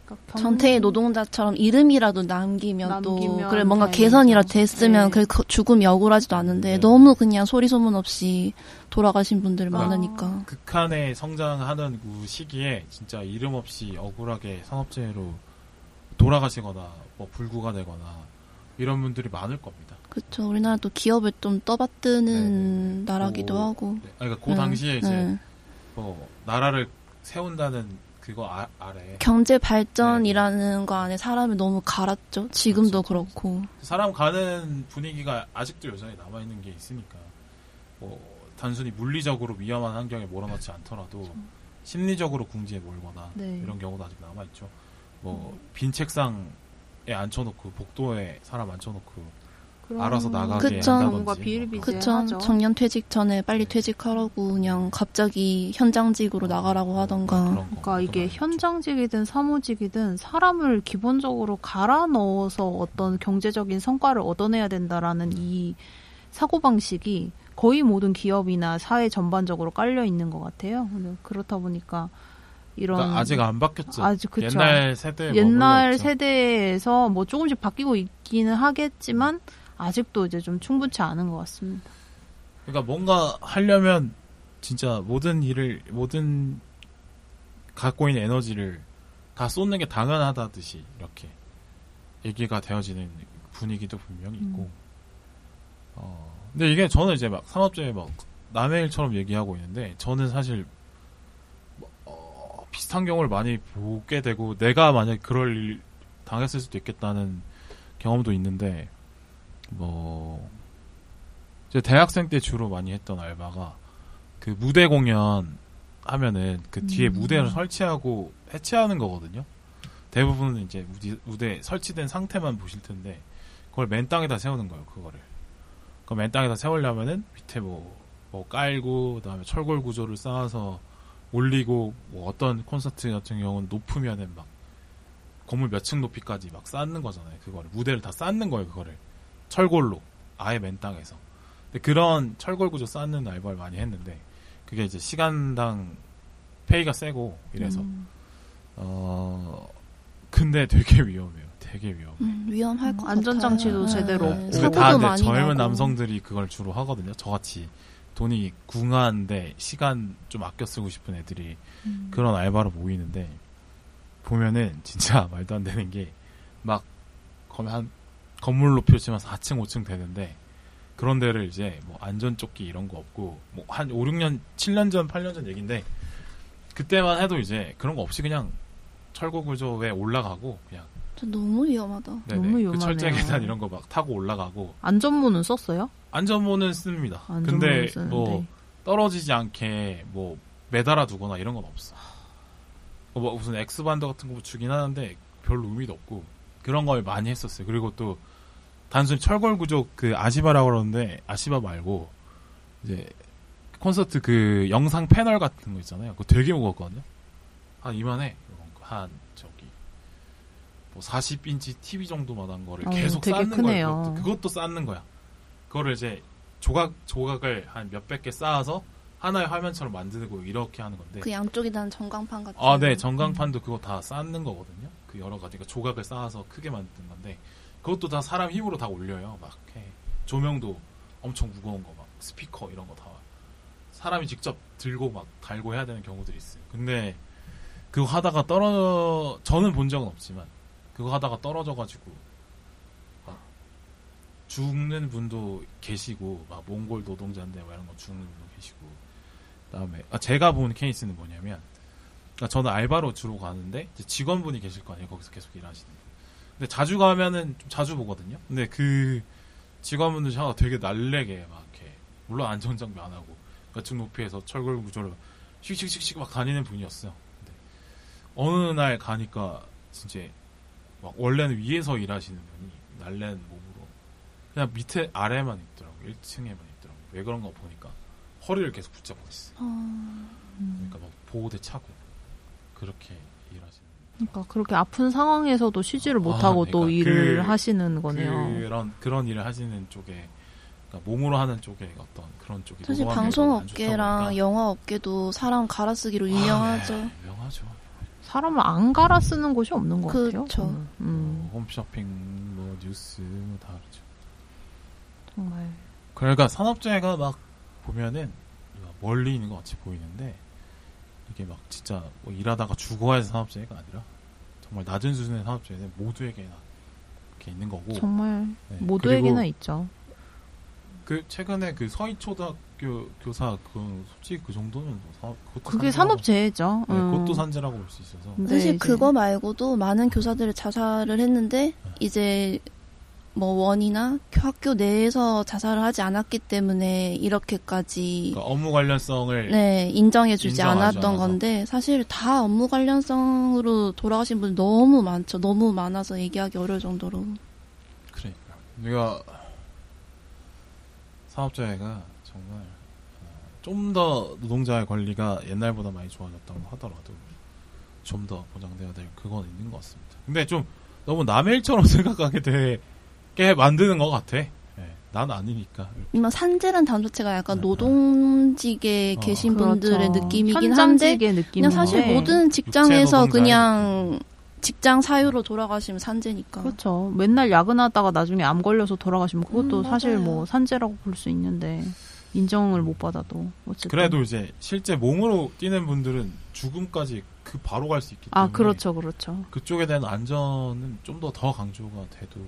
그러니까 경- 전태의 노동자처럼 이름이라도 남기면, 남기면 또 그래 뭔가 다행이죠. 개선이라 됐으면 네. 그 죽음이 억울하지도 않은데 네. 너무 그냥 소리 소문 없이 돌아가신 분들 그러니까 많으니까 극한의 성장하는 그 시기에 진짜 이름 없이 억울하게 산업재해로 돌아가시거나 뭐 불구가 되거나 이런 분들이 많을 겁니다. 그렇죠. 우리나라도 기업을 좀 떠받드는 네, 네. 나라기도 오, 하고. 네. 아니, 그러니까 그 네, 당시에 이제 네. 뭐 나라를 세운다는 그거 아, 아래 경제 발전이라는 거 안에 사람을 너무 갈았죠. 지금도 그렇고 사람 가는 분위기가 아직도 여전히 남아 있는 게 있으니까 뭐 단순히 물리적으로 위험한 환경에 몰아넣지 않더라도 심리적으로 궁지에 몰거나 네. 이런 경우도 아직 남아 있죠. 뭐 빈 책상에 앉혀놓고 복도에 사람 앉혀놓고 그런 알아서 나가게 그쵸. 한다든지 그쵸. 비일비재하죠. 정년 퇴직 전에 빨리 네. 퇴직하라고 그냥 갑자기 현장직으로 나가라고 하던가. 거 그러니까 이게. 현장직이든 사무직이든 사람을 기본적으로 갈아 넣어서 어떤 경제적인 성과를 얻어내야 된다라는 이 사고 방식이 거의 모든 기업이나 사회 전반적으로 깔려 있는 것 같아요. 그렇다 보니까 이런 그러니까 아직 안 바뀌었죠. 아직 그쵸. 옛날 세대에 옛날. 세대에서 뭐 조금씩 바뀌고 있기는 하겠지만 아직도 이제 좀 충분치 않은 것 같습니다. 그러니까 뭔가 하려면 진짜 모든 일을 모든 갖고 있는 에너지를 다 쏟는 게 당연하다듯이 이렇게 얘기가 되어지는 분위기도 분명히 있고. 음. 어, 근데 이게 저는 이제 막 산업재해 막 남의 일처럼 얘기하고 있는데 저는 사실 뭐, 어, 비슷한 경우를 많이 보게 되고 내가 만약 그럴 일 당했을 수도 있겠다는 경험도 있는데 뭐 이제 대학생 때 주로 많이 했던 알바가 그 무대 공연 하면은 그 뒤에 음. 무대를 설치하고 해체하는 거거든요. 대부분은 이제 무대, 무대 설치된 상태만 보실 텐데 그걸 맨 땅에다 세우는 거예요. 그거를. 그맨 걸 땅에다 세우려면은 밑에 뭐, 뭐 깔고 그다음에 철골 구조를 쌓아서 올리고 뭐 어떤 콘서트 같은 경우는 높으면은 막 건물 몇 층 높이까지 막 쌓는 거잖아요. 그거를 무대를 다 쌓는 거예요. 그거를 철골로 아예 맨 땅에서. 근데 그런 철골 구조 쌓는 알바를 많이 했는데 그게 이제 시간당 페이가 세고 이래서 음. 어 근데 되게 위험해요. 되게 위험해. 음, 위험할 음, 것 안전장치도 같아요. 제대로 네, 없고. 다 근데 많이 젊은 나고. 남성들이 그걸 주로 하거든요. 저같이 돈이 궁한데 시간 좀 아껴 쓰고 싶은 애들이 음. 그런 알바로 모이는데 보면은 진짜 말도 안 되는 게 막 거의 한 건물 높이 치면 4층 5층 되는데 그런 데를 이제 뭐 안전조끼 이런 거 없고 뭐 한 5, 6년 7년 전 8년 전 얘긴데 그때만 해도 이제 그런 거 없이 그냥 철골 구조에 올라가고 그냥 저 너무 위험하다. 네네, 너무 그 위험하네요. 철제 계단 이런 거 막 타고 올라가고 안전모는 썼어요? 안전모는 씁니다. 근데 쓰는데. 뭐 떨어지지 않게 뭐 매달아 두거나 이런 건 없어. 뭐 무슨 엑스반도 같은 거 주긴 하는데 별로 의미도 없고 그런 걸 많이 했었어요. 그리고 또 단순히 철골 구조 그 아시바라고 그러는데 아시바 말고 이제 콘서트 그 영상 패널 같은 거 있잖아요. 그거 되게 무겁거든요. 한 이만해. 한 저기 뭐 40인치 TV 정도만한 거를 어, 계속 되게 쌓는 크네요. 거예요. 그것도, 그것도 쌓는 거야. 그거를 이제 조각 조각을 한 몇백 개 쌓아서 하나의 화면처럼 만들고 이렇게 하는 건데. 그 양쪽에 단 전광판 같은. 아, 네, 거. 전광판도 그거 다 쌓는 거거든요. 그 여러 가지가 조각을 쌓아서 크게 만든 건데 그것도 다 사람 힘으로 다 올려요. 막 해. 조명도 엄청 무거운 거 막 스피커 이런 거 다 사람이 직접 들고 막 달고 해야 되는 경우들이 있어요. 근데 그거 하다가 떨어 저는 본 적은 없지만 그거 하다가 떨어져 가지고 막 죽는 분도 계시고 막 몽골 노동자인데 뭐 이런 거 죽는 분도 계시고 그다음에 아, 제가 본 케이스는 뭐냐면 그러니까 저는 알바로 주로 가는데 직원분이 계실 거 아니에요. 거기서 계속 일하시는. 분. 근데 자주 가면은 좀 자주 보거든요. 근데 그 직원분들 샤가 되게 날래게 막 이렇게 물론 안전 장비 안 하고 같은 높이에서 철골 구조를 씩씩씩씩 막 다니는 분이었어요. 근데 어느 날 가니까 진짜 막 원래는 위에서 일하시는 분이 날랜 몸으로 그냥 밑에 아래만 있더라고 1층에만 있더라고 왜 그런가 보니까 허리를 계속 붙잡고 있어. 어, 그러니까 막 보호대 차고 그렇게 일하시는. 그러니까 그렇게 아픈 상황에서도 쉬지를 아, 못하고 또 그러니까 일을 그- 하시는 거네요. 그런 그런 일을 하시는 쪽에 그러니까 몸으로 하는 쪽에 어떤 그런 쪽이 사실 좋다 방송 업계랑 보니까 영화 업계도 사람 갈아쓰기로 아, 유명하죠. 네, 유명하죠. 사람을 안 갈아 쓰는 곳이 없는 것 같아요. 그쵸. 저는. 음, 뭐 홈쇼핑, 뭐 뉴스 뭐 다 그렇죠. 정말. 그러니까 산업재해가 막 보면은 멀리 있는 것 같이 보이는데 이게 막 진짜 뭐 일하다가 죽어야 산업재해가 아니라 정말 낮은 수준의 산업재해는 모두에게나 이렇게 있는 거고 정말 네, 모두에게나 있죠. 그 최근에 그 서희초등학교 교사 그 솔직히 그 정도는 뭐 사, 그것도 그게 산업재해죠. 네, 음. 그것도 산재라고 볼 수 있어서 사실 이제 그거 말고도 많은 교사들이 자살을 했는데 이제 뭐 원이나 학교 내에서 자살을 하지 않았기 때문에 이렇게까지 그러니까 업무 관련성을 네 인정해주지 않았던. 건데 사실 다 업무 관련성으로 돌아가신 분 너무 많죠. 너무 많아서 얘기하기 어려울 정도로. 그러니까 우리가 산업재해가 정말 좀 더 노동자의 권리가 옛날보다 많이 좋아졌다고 하더라도 좀 더 보장돼야 될 그건 있는 것 같습니다. 근데 좀 너무 남의 일처럼 생각하게 되 게 만드는 것 같아. 예, 난 아니니까. 이만 산재란 단어 자체가 약간 네. 노동직에 어. 계신 그렇죠. 분들의 느낌이긴 한데 느낌. 그냥 사실 모든 직장에서 그냥 직장 사유로 돌아가시면 산재니까. 그렇죠. 맨날 야근하다가 나중에 암 걸려서 돌아가시면 그것도 음, 사실. 뭐 산재라고 볼 수 있는데 인정을 못 받아도 어쨌든. 그래도 이제 실제 몸으로 뛰는 분들은 죽음까지 그 바로 갈 수 있기 때문에 아 그렇죠, 그렇죠. 그쪽에 대한 안전은 좀 더 더 강조가 돼도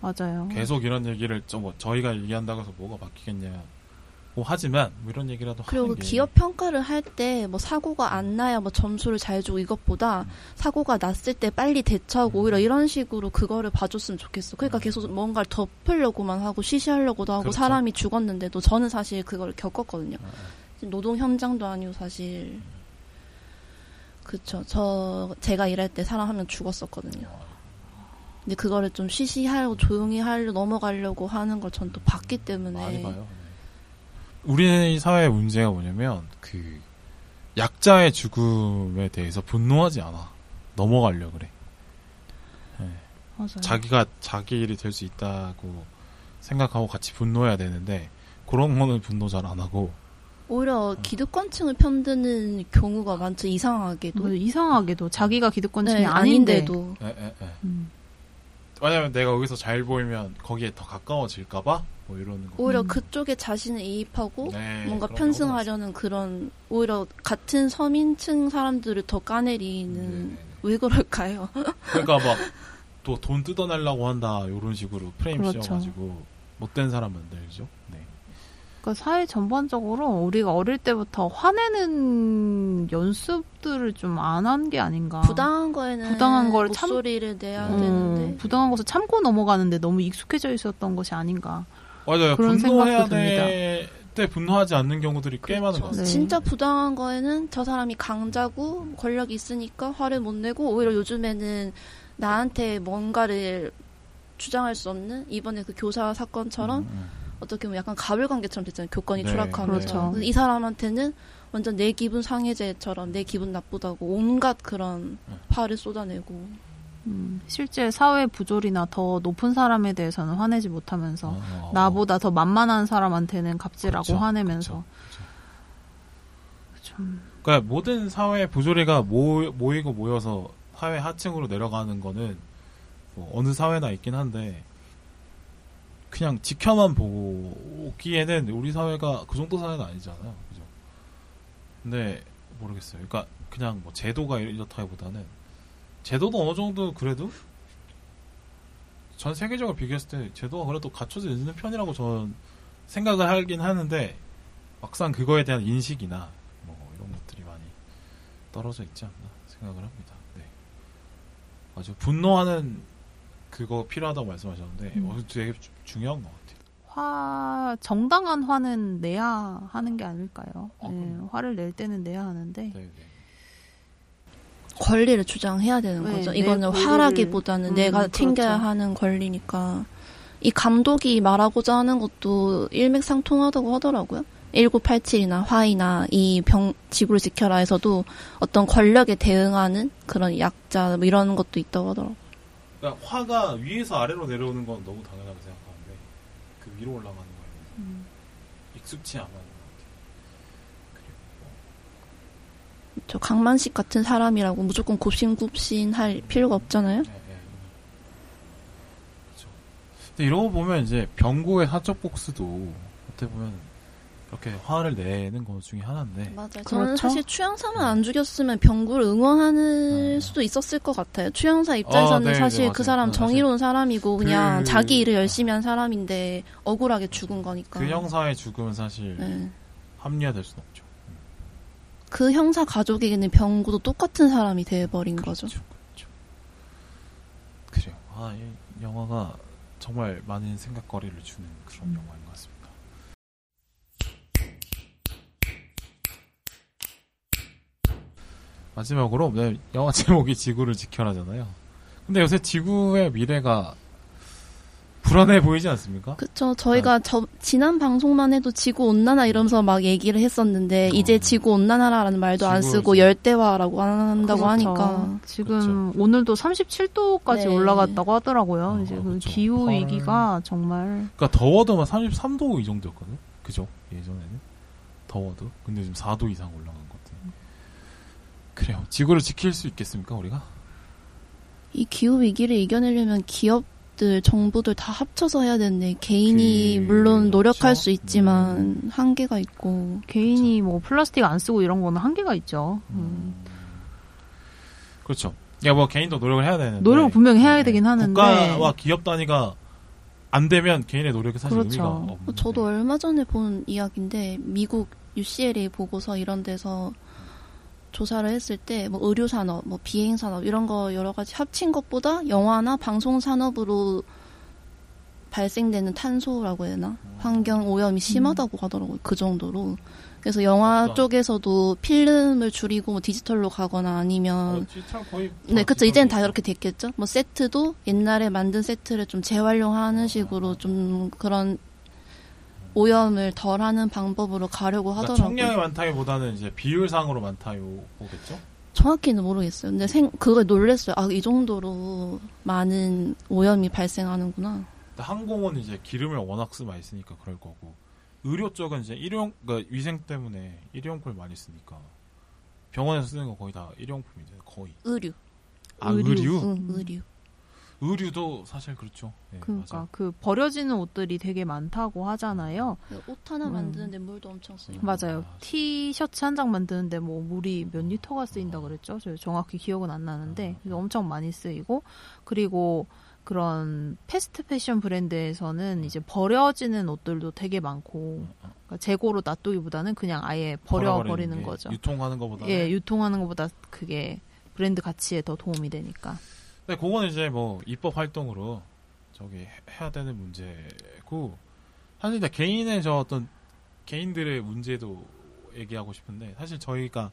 맞아요. 계속 이런 얘기를 좀뭐 저희가 얘기한다고 해서 뭐가 바뀌겠냐. 뭐 하지만 뭐 이런 얘기라도 그리고 하는 그게 기업 평가를 할 때 뭐 사고가 안 나야 뭐 점수를 잘 주고 이것보다 사고가 났을 때 빨리 대처하고 음. 오히려 이런 식으로 그거를 봐줬으면 좋겠어. 그러니까 계속 뭔가를 덮으려고만 하고 시시하려고도 하고 그렇죠. 사람이 죽었는데도 저는 사실 그걸 겪었거든요. 아, 아. 노동 현장도 아니고 사실 그쵸. 저 제가 일할 때 사람 한 명 죽었었거든요. 근데 그거를 좀 시시하고 조용히 하려 넘어가려고 하는 걸 전 또 봤기 때문에 많이 봐요. 네. 우리 사회의 문제가 뭐냐면 그 약자의 죽음에 대해서 분노하지 않아. 넘어가려 그래. 네. 맞아요. 자기가 자기 일이 될 수 있다고 생각하고 같이 분노해야 되는데 그런 거는 분노 잘 안 하고 오히려 기득권층을 편드는 경우가 많죠. 이상하게도. 뭐 이상하게도 자기가 기득권층이 네, 아닌데. 아닌데도. 에, 에, 에. 음. 왜냐면 내가 여기서 잘 보이면 거기에 더 가까워질까봐 뭐 이러는 거. 오히려 음. 그쪽에 자신을 이입하고 네, 뭔가 편승하려는 그런 오히려 같은 서민층 사람들을 더. 까내리는 네, 네. 왜 그럴까요? 그러니까 막 또 돈 뜯어내려고 한다 이런 식으로 프레임 그렇죠. 씌워가지고 못된 사람 만들죠. 네. 그러니까 사회 전반적으로 우리가 어릴 때부터 화내는 연습들을 좀 안 한 게 아닌가. 부당한 거에는 부당한 걸 참- 목소리를 내야 음, 되는데 부당한 것을 참고 넘어가는데 너무 익숙해져 있었던 것이 아닌가. 맞아요. 그런 분노해야 생각도 때 분노하지 않는 경우들이 꽤 많은 것 그렇죠. 같아요. 네. 진짜 부당한 거에는 저 사람이 강자고 권력이 있으니까 화를 못 내고 오히려 요즘에는 나한테 뭔가를 주장할 수 없는 이번에 그 교사 사건처럼 음, 음. 어떻게 보면 약간 가불관계처럼 됐잖아요. 교권이 네, 추락하면서 그렇죠. 이 사람한테는 완전 내 기분 상해제처럼 내 기분 나쁘다고 온갖 그런 네. 화를 쏟아내고 음, 실제 사회 부조리나 더 높은 사람에 대해서는 화내지 못하면서 어, 나보다 더 만만한 사람한테는 갑질하고 그렇죠, 화내면서 그렇죠. 좀 그러니까 모든 사회 부조리가 모, 모이고 모여서 사회 하층으로 내려가는 거는 뭐 어느 사회나 있긴 한데 그냥 지켜만 보기에는 우리 사회가 그 정도 사회는 아니잖아요. 그죠? 근데 모르겠어요. 그러니까 그냥 뭐 제도가 이렇다기보다는 제도도 어느 정도 그래도 전 세계적으로 비교했을 때 제도가 그래도 갖춰져 있는 편이라고 저는 생각을 하긴 하는데 막상 그거에 대한 인식이나 뭐 이런 것들이 많이 떨어져 있지 않나 생각을 합니다. 네. 아주 분노하는 그거 필요하다고 말씀하셨는데 음. 어, 되게 주- 중요한 것 같아요. 화 정당한 화는 내야 하는 게 아닐까요? 어, 네. 화를 낼 때는 내야 하는데 네, 네. 권리를 주장해야 되는 네, 거죠. 내 이거는 화라기보다는 음, 내가 그렇죠. 챙겨야 하는 권리니까. 이 감독이 말하고자 하는 것도 일맥상통하다고 하더라고요. 1987이나 화이나 이 병, 지구를 지켜라에서도 어떤 권력에 대응하는 그런 약자 뭐 이런 것도 있다고 하더라고요. 그러니까 화가 위에서 아래로 내려오는 건 너무 당연하게 생각하는데 그 위로 올라가는 거에는 음. 익숙치 뭐저 강만식 같은 사람이라고 무조건 굽신굽신할 필요가 없잖아요. 네, 네. 그렇죠. 근데 이러고 보면 이제 병고의 사적 복수도 어떻게 보면 그렇게 화를 내는 것 중에 하나인데 맞아요. 저는 그렇죠? 사실 추영사만 안 죽였으면 병구를 응원하는 음. 수도 있었을 것 같아요. 추영사 입장에서는 네, 네, 사실 맞아요. 그 사람 정의로운 사람이고 그냥 그- 자기 일을 열심히 한 사람인데 억울하게 죽은 거니까. 그 형사의 죽음은 사실 네. 합리화될 수는 없죠. 그 형사 가족에게는 병구도 똑같은 사람이 돼버린 거죠. 그렇죠. 그렇죠. 그래요. 아, 이 영화가 정말 많은 생각거리를 주는 그런 음. 영화인 것 같습니다. 마지막으로 네, 영화 제목이 지구를 지켜라잖아요. 근데 요새 지구의 미래가 불안해 보이지 않습니까? 그쵸. 저희가 네. 저, 지난 방송만 해도 지구 온난화 이러면서 막 얘기를 했었는데, 어. 이제 지구 온난화라는 말도 안 지구 쓰고 열대화라고 한다고 그렇죠. 하니까. 지금 오늘도 37도까지 네. 올라갔다고 하더라고요. 어, 이제 그 그렇죠. 기후 헐. 위기가 정말 그러니까 더워도 막 33도 이 정도였거든. 그죠? 예전에는 더워도. 근데 지금 4도 이상 올라간. 그래요. 지구를 지킬 수 있겠습니까, 우리가? 이 기후 위기를 이겨내려면 기업들, 정부들 다 합쳐서 해야 되는데 개인이 그- 물론 노력할 그렇죠. 수 있지만 한계가 있고 개인이 뭐 플라스틱 안 쓰고 이런 거는 한계가 있죠. 음. 그렇죠. 야, 뭐 개인도 노력을 해야 되는데. 노력을 분명히 해야 네. 되긴 하는데 국가와 기업 단위가 안 되면 개인의 노력이 사실 그렇죠. 의미가 없는. 저도 얼마 전에 본 이야기인데 미국 UCLA 보고서 이런 데서 조사를 했을 때 뭐 의료 산업, 뭐 비행 산업 이런 거 여러 가지 합친 것보다 영화나 방송 산업으로 발생되는 탄소라고 해야 되나? 환경 오염이 심하다고 하더라고요. 그 정도로. 그래서 영화 맞다. 쪽에서도 필름을 줄이고 뭐 디지털로 가거나 아니면 참 거의 네, 다 그쵸. 이제는 다 그렇게 됐겠죠. 뭐 세트도 옛날에 만든 세트를 좀 재활용하는 식으로 좀 그런 오염을 덜하는 방법으로 가려고 그러니까 하더라고요. 총량이 많다기보다는 이제 비율상으로 많다요 보겠죠. 정확히는 모르겠어요. 근데 생, 그걸 놀랬어요. 아, 이 정도로 많은 오염이 발생하는구나. 항공은 이제 기름을 워낙 쓰 많이 쓰니까 그럴 거고 의료 쪽은 이제 일용 그러니까 위생 때문에 일용품을 많이 쓰니까 병원에서 쓰는 거 거의 다 일용품이죠. 거의. 의류. 아 의류. 의류? 응, 의류. 의류도 사실 그렇죠. 네, 그러니까 맞아요. 그 버려지는 옷들이 되게 많다고 하잖아요. 옷 하나 음. 만드는데 물도 엄청 써요. 맞아요. 아, 티셔츠 한 장 만드는데 뭐 물이 몇 리터가 쓰인다 그랬죠? 저 정확히 기억은 안 나는데 그래서 엄청 많이 쓰이고 그리고 그런 패스트 패션 브랜드에서는 이제 버려지는 옷들도 되게 많고 그러니까 재고로 놔두기보다는 그냥 아예 버려 버려버리는 거죠. 유통하는 것보다. 예, 유통하는 것보다 그게 브랜드 가치에 더 도움이 되니까. 근데 그거는 이제 뭐 입법 활동으로 저기 해- 해야 되는 문제고 사실 이제 개인의 저 어떤 개인들의 문제도 얘기하고 싶은데 사실 저희가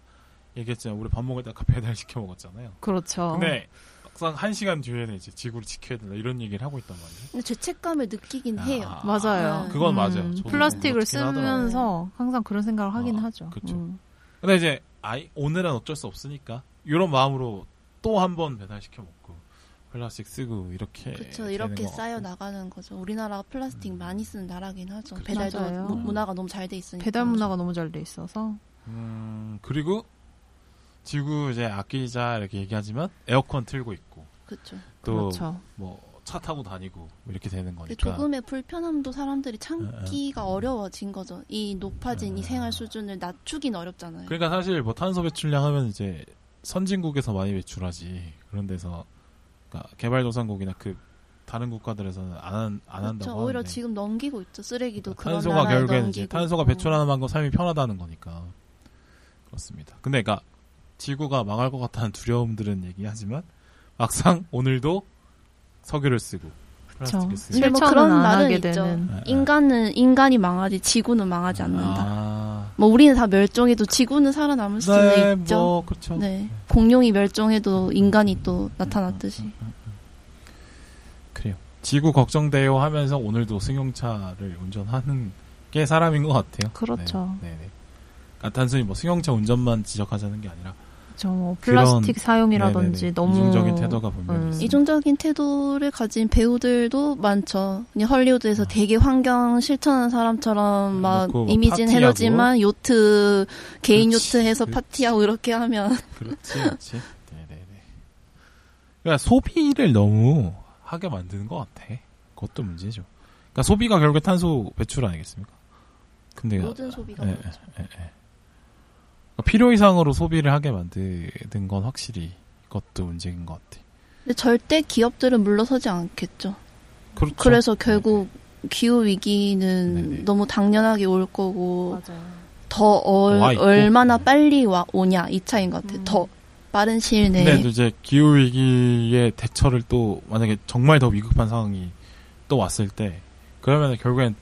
얘기했잖아요. 우리 밥 먹을 때 아까 배달 시켜 먹었잖아요. 그렇죠. 근데 막상 한 시간 뒤에는 이제 지구를 지켜야 된다 이런 얘기를 하고 있단 말이에요. 근데 죄책감을 느끼긴 해요. 아, 맞아요. 음, 그건 맞아요. 저도 플라스틱을 그렇긴 하더라고요. 쓰면서 항상 그런 생각을 하긴 어, 하죠. 그쵸. 음. 근데 이제 아이 오늘은 어쩔 수 없으니까 이런 마음으로 또 한 번 배달 시켜 먹고 플라스틱 쓰고 이렇게 그렇죠. 이렇게 것 쌓여. 나가는 거죠. 우리나라가 플라스틱 많이 쓰는 나라긴 하죠. 그렇죠. 배달도 맞아요. 무- 문화가 너무 잘 돼 있으니까. 배달 문화가 너무 잘 돼 있어서 음, 그리고 지구 이제 아끼자 이렇게 얘기하지만 에어컨 틀고 있고 그렇죠. 또 그렇죠. 뭐차 타고 다니고 이렇게 되는 거니까 조금의 불편함도 사람들이 참기가 어, 어려워진 거죠. 이 높아진 이 어. 생활 수준을 낮추긴 어렵잖아요. 그러니까 사실 뭐 탄소 배출량 하면 이제 선진국에서 많이 배출하지 그런 데서 그러니까 개발도상국이나 그 다른 국가들에서는 안, 한- 안 한다고 그렇죠. 오히려 하는데 지금 넘기고 있죠. 쓰레기도 그런 탄소가 결국에는 넘기고 이제 탄소가. 배출하는 만큼 삶이 편하다는 거니까 그렇습니다. 근데 그러니까 지구가 망할 것 같다는 두려움들은 얘기하지만 막상 오늘도 석유를 쓰고 플라스틱을 쓰. 근데 뭐 그런 하게 있죠. 되는. 네. 인간은 인간이 망하지 지구는 망하지 않는다. 아. 뭐 우리는 다 멸종해도 지구는 살아남을 수는 네, 있죠. 뭐 그렇죠. 네. 공룡이 멸종해도 인간이 또 나타났듯이. 그래요. 지구 걱정돼요 하면서 오늘도 승용차를 운전하는 게 사람인 것 같아요. 그렇죠. 네, 네, 네. 그러니까 단순히 뭐 승용차 운전만 지적하자는 게 아니라 저뭐 플라스틱 사용이라든지 네네네. 너무 이중적인 태도가 분명히 음. 있습니다. 이중적인 태도를 가진 배우들도 많죠. 그냥 헐리우드에서 되게 환경 실천하는 사람처럼 막 놓고 막 이미지는 파티하고. 해로지만 요트 개인 그렇지, 요트 해서 그렇지. 파티하고 이렇게 하면 그렇지, 그렇지. 네네네. 그러니까 소비를 너무 하게 만드는 것 같아. 그것도 문제죠. 그러니까 소비가 결국 탄소 배출 아니겠습니까? 근데 모든 소비가 예, 그렇죠. 예, 예. 필요 이상으로 소비를 하게 만드는 건 확실히 그것도 문제인 것 같아. 근데 절대 기업들은 물러서지 않겠죠. 그렇죠. 그래서 결국 기후 위기는 네네. 너무 당연하게 올 거고 맞아요. 더 얼. 얼마나 빨리 와, 오냐 이 차인 것 같아요. 음. 더 빠른 시일 내에 근데 또 이제 기후 위기의 대처를 또 만약에 정말 더 위급한 상황이 또 왔을 때 그러면 결국엔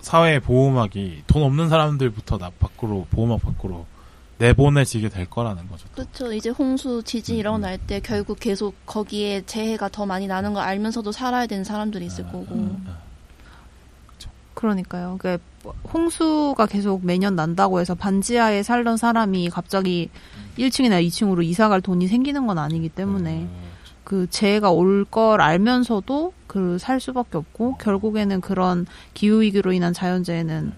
사회 보호막이 돈 없는 사람들부터 나 밖으로 보호막 밖으로 내보내지게 될 거라는 거죠. 또. 그렇죠. 이제 홍수, 지진 음, 일어날 때 결국 계속 거기에 재해가 더 많이 나는 걸 알면서도 살아야 되는 사람들이 있을 아, 거고. 아, 아. 그러니까요. 그 홍수가 계속 매년 난다고 해서 반지하에 살던 사람이 갑자기 1층이나 2층으로 이사 갈 돈이 생기는 건 아니기 때문에 음, 그 재해가 올 걸 알면서도 그 살 수밖에 없고 결국에는 그런 기후 위기로 인한 자연재해는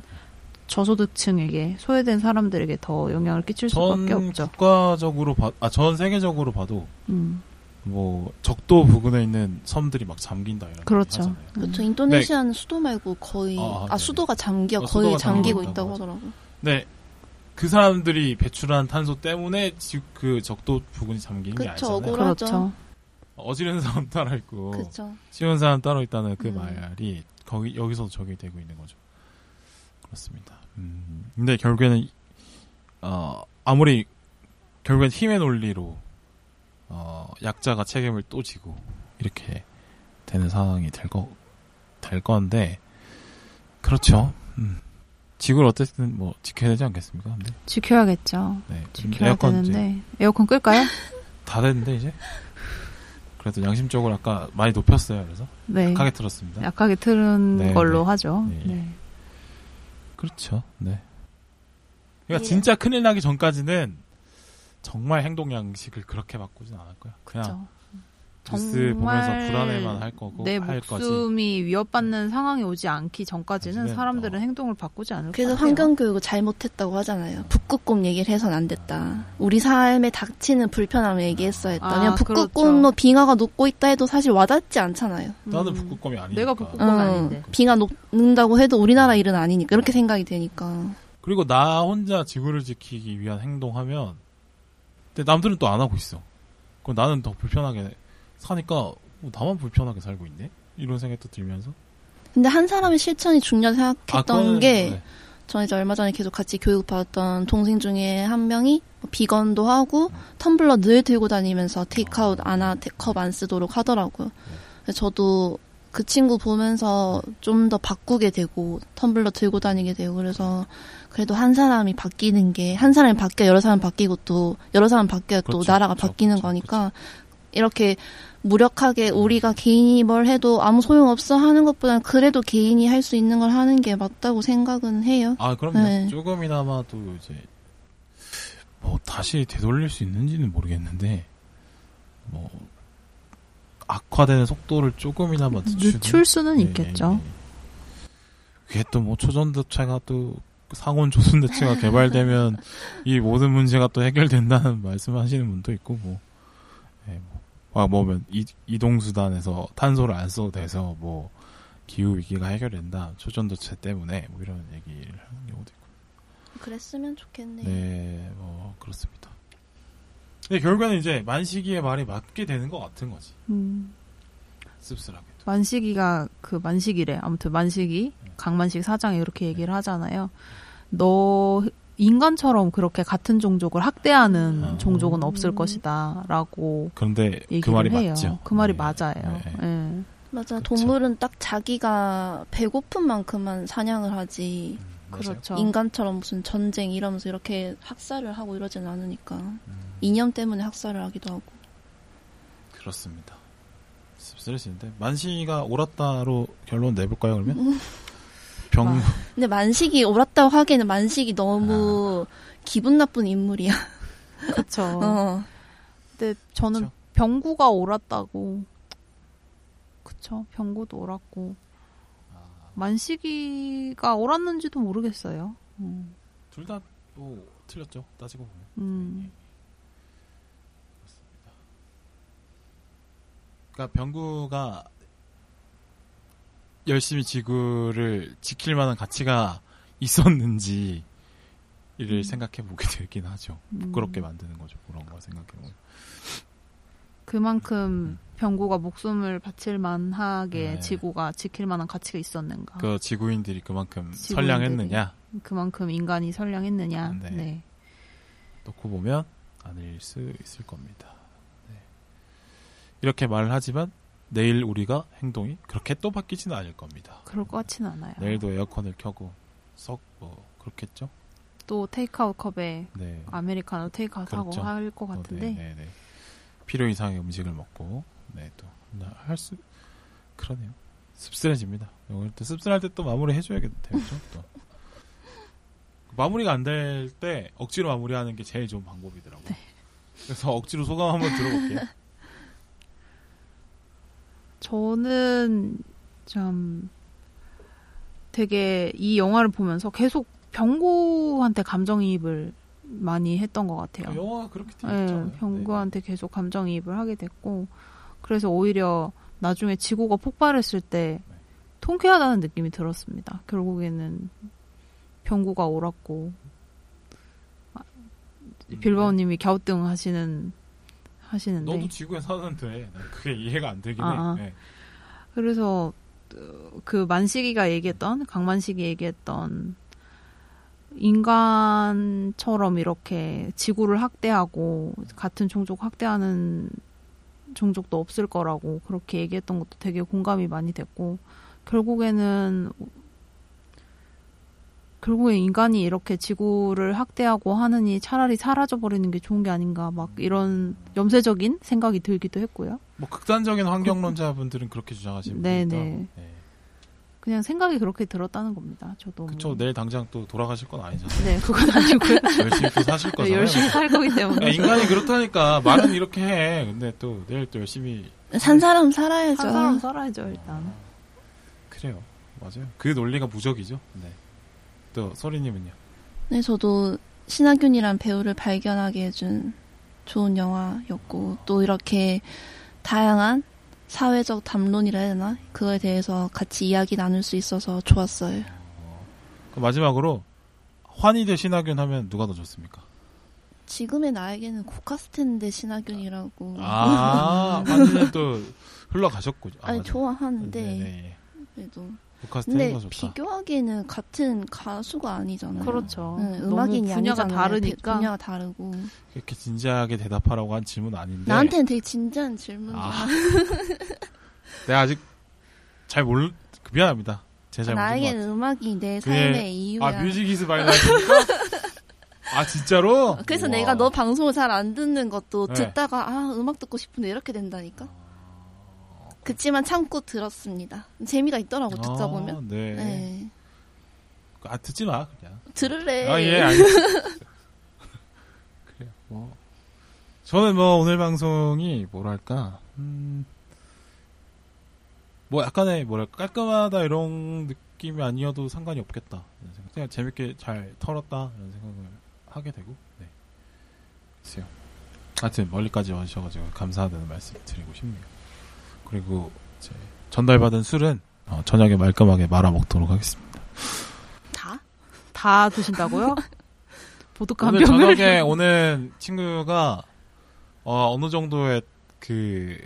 저소득층에게 소외된 사람들에게 더 영향을 끼칠 수밖에 전 없죠. 국가적으로 봐, 아, 전 세계적으로 봐도 음. 뭐 적도 부근에 있는 섬들이 막 잠긴다 이런 그렇죠. 하잖아요. 그렇죠. 인도네시아는 수도 말고 거의 아, 아, 네. 수도가 잠겨 어, 거의 수도가 잠기고 있다고 있다고 하더라고. 네, 그 사람들이 배출한 탄소 때문에 지- 그 적도 부근이 잠기는 게 그쵸, 아니잖아요. 억울하- 억울하죠. 그렇죠. 어지르는 사람 따로 있고 그렇죠. 치운 사람 따로 있다는 그 음. 말이 거기 여기서 적용되고 있는 거죠. 그렇습니다. 음, 근데 결국에는 어 아무리 결국엔 힘의 논리로 어 약자가 책임을 또 지고 이렇게 되는 상황이 될 거 될 건데 그렇죠. 음. 지구를 어쨌든 뭐 지켜야 되지 않겠습니까? 근데 지켜야겠죠. 네. 지켜야 에어컨 이제 되는데 에어컨 끌까요? 다 됐는데 이제 그래도 양심적으로 아까 많이 높였어요. 그래서 네. 약하게 들었습니다. 약하게 틀은 네, 걸로 네. 하죠. 네. 네. 그렇죠. 네. 그러니까 예. 진짜 큰일 나기 전까지는 정말 행동 양식을 그렇게 바꾸진 않을 거야. 그냥 그렇죠. 뉴스 보면서 정말 불안해만 할 거고 내할 거지. 목숨이 위협받는 상황이 오지 않기 전까지는 사람들은 어. 행동을 바꾸지 않을 그래서 것 같아요. 환경 교육을 잘못했다고 하잖아요. 북극곰 얘기를 해선 안 됐다. 우리 삶에 닥치는 불편함을 얘기했어야 했다. 아, 그냥 북극곰로 빙하가 녹고 있다 해도 사실 와닿지 않잖아요. 나는 음. 북극곰이 아니니까. 내가 북극곰- 그건 아닌데. 빙하 녹는다고 해도 우리나라 일은 아니니까 이렇게 생각이 되니까. 그리고 나 혼자 지구를 지키기 위한 행동하면 근데 남들은 또 안 하고 있어. 그럼 나는 더 불편하게 사니까 뭐 나만 불편하게 살고 있네? 이런 생각도 들면서? 근데 한 사람의 실천이 중요하다 생각했던 그거는- 게 네. 저 이제 얼마 전에 계속 같이 교육 받았던 동생 중에 한 명이 뭐 비건도 하고 텀블러 늘 들고 다니면서 테이크아웃 안 하, 컵 안 쓰도록 하더라고요. 그래서 저도 그 친구 보면서 좀 더 바꾸게 되고 텀블러 들고 다니게 되고 그래서 그래도 한 사람이 바뀌는 게 한 사람이 바뀌어 여러 사람 바뀌고 또 여러 사람 바뀌어 또 그렇죠, 나라가 그렇죠, 바뀌는 그렇죠, 거니까 이렇게 무력하게 우리가 개인이 뭘 해도 아무 소용 없어 하는 것보다는 그래도 개인이 할 수 있는 걸 하는 게 맞다고 생각은 해요. 아, 그럼요. 네. 조금이나마도 이제 뭐 다시 되돌릴 수 있는지는 모르겠는데 뭐 악화되는 속도를 조금이나마 늦출 수는 네, 있겠죠. 네, 네. 그게 또 뭐 초전도체가 또 상온 조선대체가 개발되면 이 모든 문제가 또 해결된다는 말씀하시는 분도 있고 뭐, 네, 뭐, 아, 뭐면 이, 이동수단에서 탄소를 안 써도 돼서 뭐 기후 위기가 해결된다 초전도체 때문에 뭐 이런 얘기를 하는 경우도 있고. 그랬으면 좋겠네요. 네, 뭐 그렇습니다. 근데 결국에는 이제 만식이의 말이 맞게 되는 것 같은 거지 음, 씁쓸하게. 만식이가 그 만식이래. 아무튼 만식이 강만식 사장이 이렇게 얘기를 하잖아요. 너 인간처럼 그렇게 같은 종족을 학대하는 아. 종족은 없을 것이다라고 그런데 얘기를 그 말이 해요. 맞죠. 그 말이 네, 맞아요. 네. 예. 맞아. 그쵸. 동물은 딱 자기가 배고픈 만큼만 사냥을 하지. 맞아요. 그렇죠. 인간처럼 무슨 전쟁 이러면서 이렇게 학살을 하고 이러진 않으니까. 음, 이념 때문에 학살을 하기도 하고. 그렇습니다. 씁쓸해지는데 만시가 옳았다로 결론 내볼까요 그러면? 병 아. 근데 만식이 옳았다고 하기에는 만식이 너무 기분 나쁜 인물이야. 그쵸. 어. 근데 저는 그쵸. 병구가 옳았다고. 그쵸. 병구도 옳았고. 만식이가 옳았는지도 모르겠어요. 음. 둘다 뭐 틀렸죠 따지고 보면. 음. 그러니까 병구가 열심히 지구를 지킬 만한 가치가 있었는지 이를 생각해 보게 되긴 하죠. 부끄럽게 음. 만드는 거죠. 그런 거 생각해 보면. 그만큼 병구가 목숨을 바칠 만하게 네. 지구가 지킬 만한 가치가 있었는가. 그 지구인들이 그만큼 지구인들이. 선량했느냐 그만큼 인간이 선량했느냐. 네. 네. 놓고 보면 아닐 수 있을 겁니다. 네. 이렇게 말을 하지만 내일 우리가 행동이 그렇게 또 바뀌지는 않을 겁니다. 그럴 것 같지는 않아요. 내일도 에어컨을 켜고 썩 뭐 그렇겠죠? 또 테이크아웃 컵에 네. 아메리카노 테이크아웃 하고 그렇죠. 할것 어, 같은데 네, 네, 네. 필요 이상의 음식을 먹고 네, 또할수 그러네요. 씁쓸해집니다. 오늘 또 씁쓸할 때 또 마무리 해줘야겠죠. 또 마무리가 안 될 때 억지로 마무리하는 게 제일 좋은 방법이더라고요. 네. 그래서 억지로 소감 한번 들어볼게요. 저는 참 되게 이 영화를 보면서 계속 병구한테 감정이입을 많이 했던 것 같아요. 영화가 그렇게 돼 네, 있잖아요. 병구한테 계속 감정이입을 하게 됐고 그래서 오히려 나중에 지구가 폭발했을 때 네. 통쾌하다는 느낌이 들었습니다. 결국에는 병구가 옳았고 아, 음, 빌바오님이 갸우뚱 하시는 하시는데 너도 지구에 사는데 난 그게 이해가 안 되긴 아, 아. 해. 네. 그래서 어, 그 만식이가 얘기했던 강만식이 얘기했던 인간처럼 이렇게 지구를 학대하고 같은 종족 학대하는 종족도 없을 거라고 그렇게 얘기했던 것도 되게 공감이 많이 됐고 결국에는 결국에 인간이 이렇게 지구를 학대하고 하느니 차라리 사라져 버리는 게 좋은 게 아닌가 막 이런 염세적인 생각이 들기도 했고요. 뭐 극단적인 환경론자분들은 그렇게 주장하시는 네, 분이니까. 네. 네. 그냥 생각이 그렇게 들었다는 겁니다. 저도 뭐. 그쵸. 내일 당장 또 돌아가실 건 아니잖아요. 네, 그건 아니고요. 열심히 또 사실 네, 거잖아요. 열심히 살 거기 야, 때문에. 인간이 그렇다니까 말은 이렇게 해. 근데 또 내일 또 열심히 산 사람 살아야죠. 한 사람 살아야죠, 일단. 그래요. 맞아요. 그 논리가 무적이죠. 네. 또 소리님은요. 네, 저도 신하균이란 배우를 발견하게 해준 좋은 영화였고 또 이렇게 다양한 사회적 담론이라 해야 되나? 그거에 대해서 같이 이야기 나눌 수 있어서 좋았어요. 그 마지막으로 환희 대 신하균 하면 누가 더 좋습니까? 지금의 나에게는 국카스텐데 신하균이라고. 아, 환희는 또 흘러가셨고. 아, 아니 맞아. 좋아하는데 네, 네. 그래도 근데. 비교하기에는 같은 가수가 아니잖아요. 그렇죠. 네, 너무 음악인이 분야가 아니잖아요. 다르니까. 분야가 다르고 이렇게 진지하게 대답하라고 한 질문 아닌데. 나한테는 되게 진지한 질문이야. 네. 아. 내가 아직 잘 몰, 그 미안합니다. 제 같아요. 나에게는 음악이 내 그게- 삶의 이유야. 아, music is my life 나왔습니까? 아, 진짜로? 그래서 우와. 내가 너 방송을 잘 안 듣는 것도 네. 듣다가 아 음악 듣고 싶은데 이렇게 된다니까. 그치만 참고 들었습니다. 재미가 있더라고 듣다 아, 보면. 네. 네. 아, 듣지 마, 그냥. 들을래. 아, 예, 알겠습니다. 그래요. 뭐. 저는 뭐, 오늘 방송이, 뭐랄까, 음, 뭐, 약간의, 뭐랄까, 깔끔하다, 이런 느낌이 아니어도 상관이 없겠다. 이런 생각. 그냥 재밌게 잘 털었다, 이런 생각을 하게 되고, 네. 글쎄요. 하여튼, 멀리까지 와주셔가지고, 감사하다는 말씀 드리고 싶네요. 그리고, 이제, 전달받은 술은, 어, 저녁에 말끔하게 말아 먹도록 하겠습니다. 다? 다 드신다고요? 보드카 한 오늘 병을? 저녁에 오는 친구가 어, 어느 정도의 그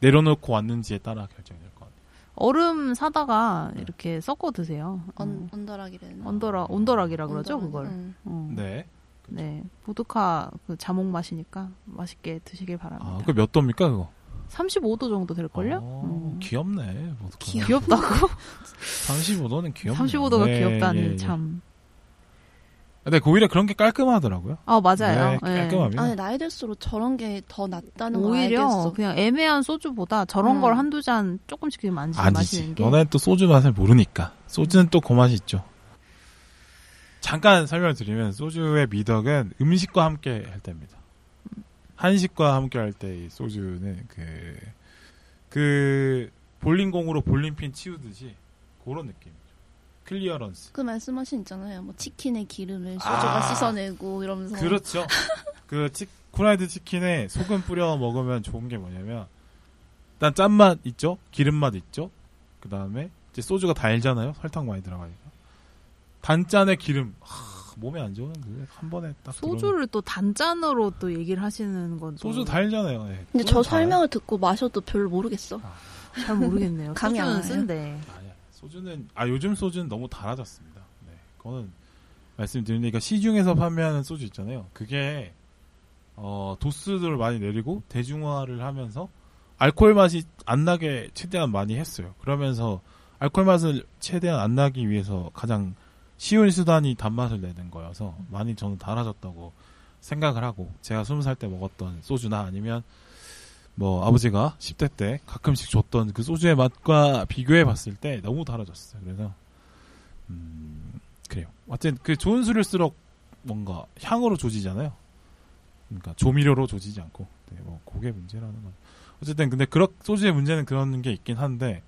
내려놓고 왔는지에 따라 결정이 될 것 같아요. 얼음 사다가 이렇게 섞어 드세요. 언, 어. on the rock이래나. 언더락, 언더락이라 그러죠, 언더락, 그걸. 응. 어. 네. 네. 보드카 그 자몽 맛이니까 맛있게 드시길 바랍니다. 아, 그 몇 도입니까 그거? 35도 정도 될걸요? 어, 음. 귀엽네. 귀엽다고? 35도는 귀엽네. 35도가 네, 귀엽다니 예, 예. 참. 근데 오히려 그런 게 깔끔하더라고요. 아 맞아요. 네, 예. 깔끔하면. 아니 나이 들수록 저런 게 더 낫다는 걸 오히려 알겠어. 그냥 애매한 소주보다 저런 음. 걸 한두 잔 조금씩 아니지. 마시는 게 너네 또 소주 맛을 모르니까. 소주는 또 그 맛이 있죠. 잠깐 설명드리면 소주의 미덕은 음식과 함께 할 때입니다. 한식과 함께 할 때 이 소주는 그, 그, 볼링공으로 볼링핀 치우듯이 그런 느낌이죠. clearance. 그 말씀하신 있잖아요. 뭐 치킨의 기름을 소주가 아. 씻어내고 이러면서 그렇죠. 그 치, 후라이드 치킨에 소금 뿌려 먹으면 좋은 게 뭐냐면 일단 짠맛 있죠, 기름맛 있죠. 그 다음에 이제 소주가 달잖아요, 설탕 많이 들어가니까. 단짠의 기름, 하, 몸에 안 좋은 그한 번에 딱. 소주를 또 단짠으로 또 얘기를 하시는 건 들어오면- 소주 달잖아요. 예. 근데 저. 설명을 듣고 마셔도 별로 모르겠어. 잘 모르겠네요. 감이 안. 쓴데. 아니야. 소주는 아 요즘 소주는 너무 달아졌습니다. 네, 그거는 말씀드리니까 시중에서 판매하는 소주 있잖아요. 그게 어 도수를 많이 내리고 대중화를 하면서 알코올 맛이 안 나게 최대한 많이 했어요. 그러면서 알코올 맛을 최대한 안 나기 위해서 가장 쉬운 수단이 단맛을 내는 거여서 많이 저는 달아졌다고 생각을 하고 제가 스무 살 때 먹었던 소주나 아니면 뭐 아버지가 10대 때 가끔씩 줬던 그 소주의 맛과 비교해 봤을 때 너무 달아졌어요. 그래서 음 그래요. 어쨌든 그 좋은 술일수록 뭔가 향으로 조지잖아요. 그러니까 조미료로 조지지 않고 네, 뭐 그게 문제라는 건 어쨌든 근데 그런 소주의 문제는 그런 게 있긴 한데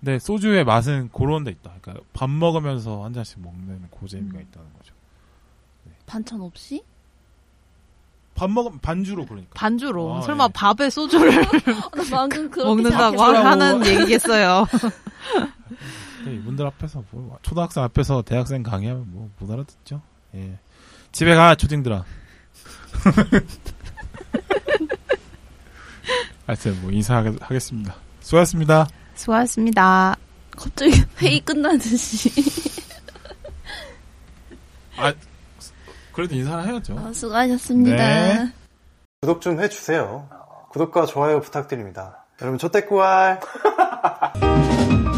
근데 소주의 맛은 그런 데 있다. 그러니까 밥 먹으면서 한 잔씩 먹는 고재미가 음. 있다는 거죠. 반찬 없이? 밥 먹으면 반주로 그러니까. 반주로 아, 설마 예. 밥에 소주를 먹는다고. 하는 얘기겠어요. 네, 이분들 앞에서 뭐 초등학생 앞에서 대학생 강의하면 뭐 못 알아듣죠. 예. 집에 가 초딩들아. 하여튼 뭐 인사하겠습니다. 수고하셨습니다. 수고하셨습니다. 갑자기 회의 끝나듯이. 아 그래도 인사를 해야죠. 아, 수고하셨습니다. 네. 구독 좀 해주세요. 구독과 좋아요 부탁드립니다. 여러분, 저때꾸알!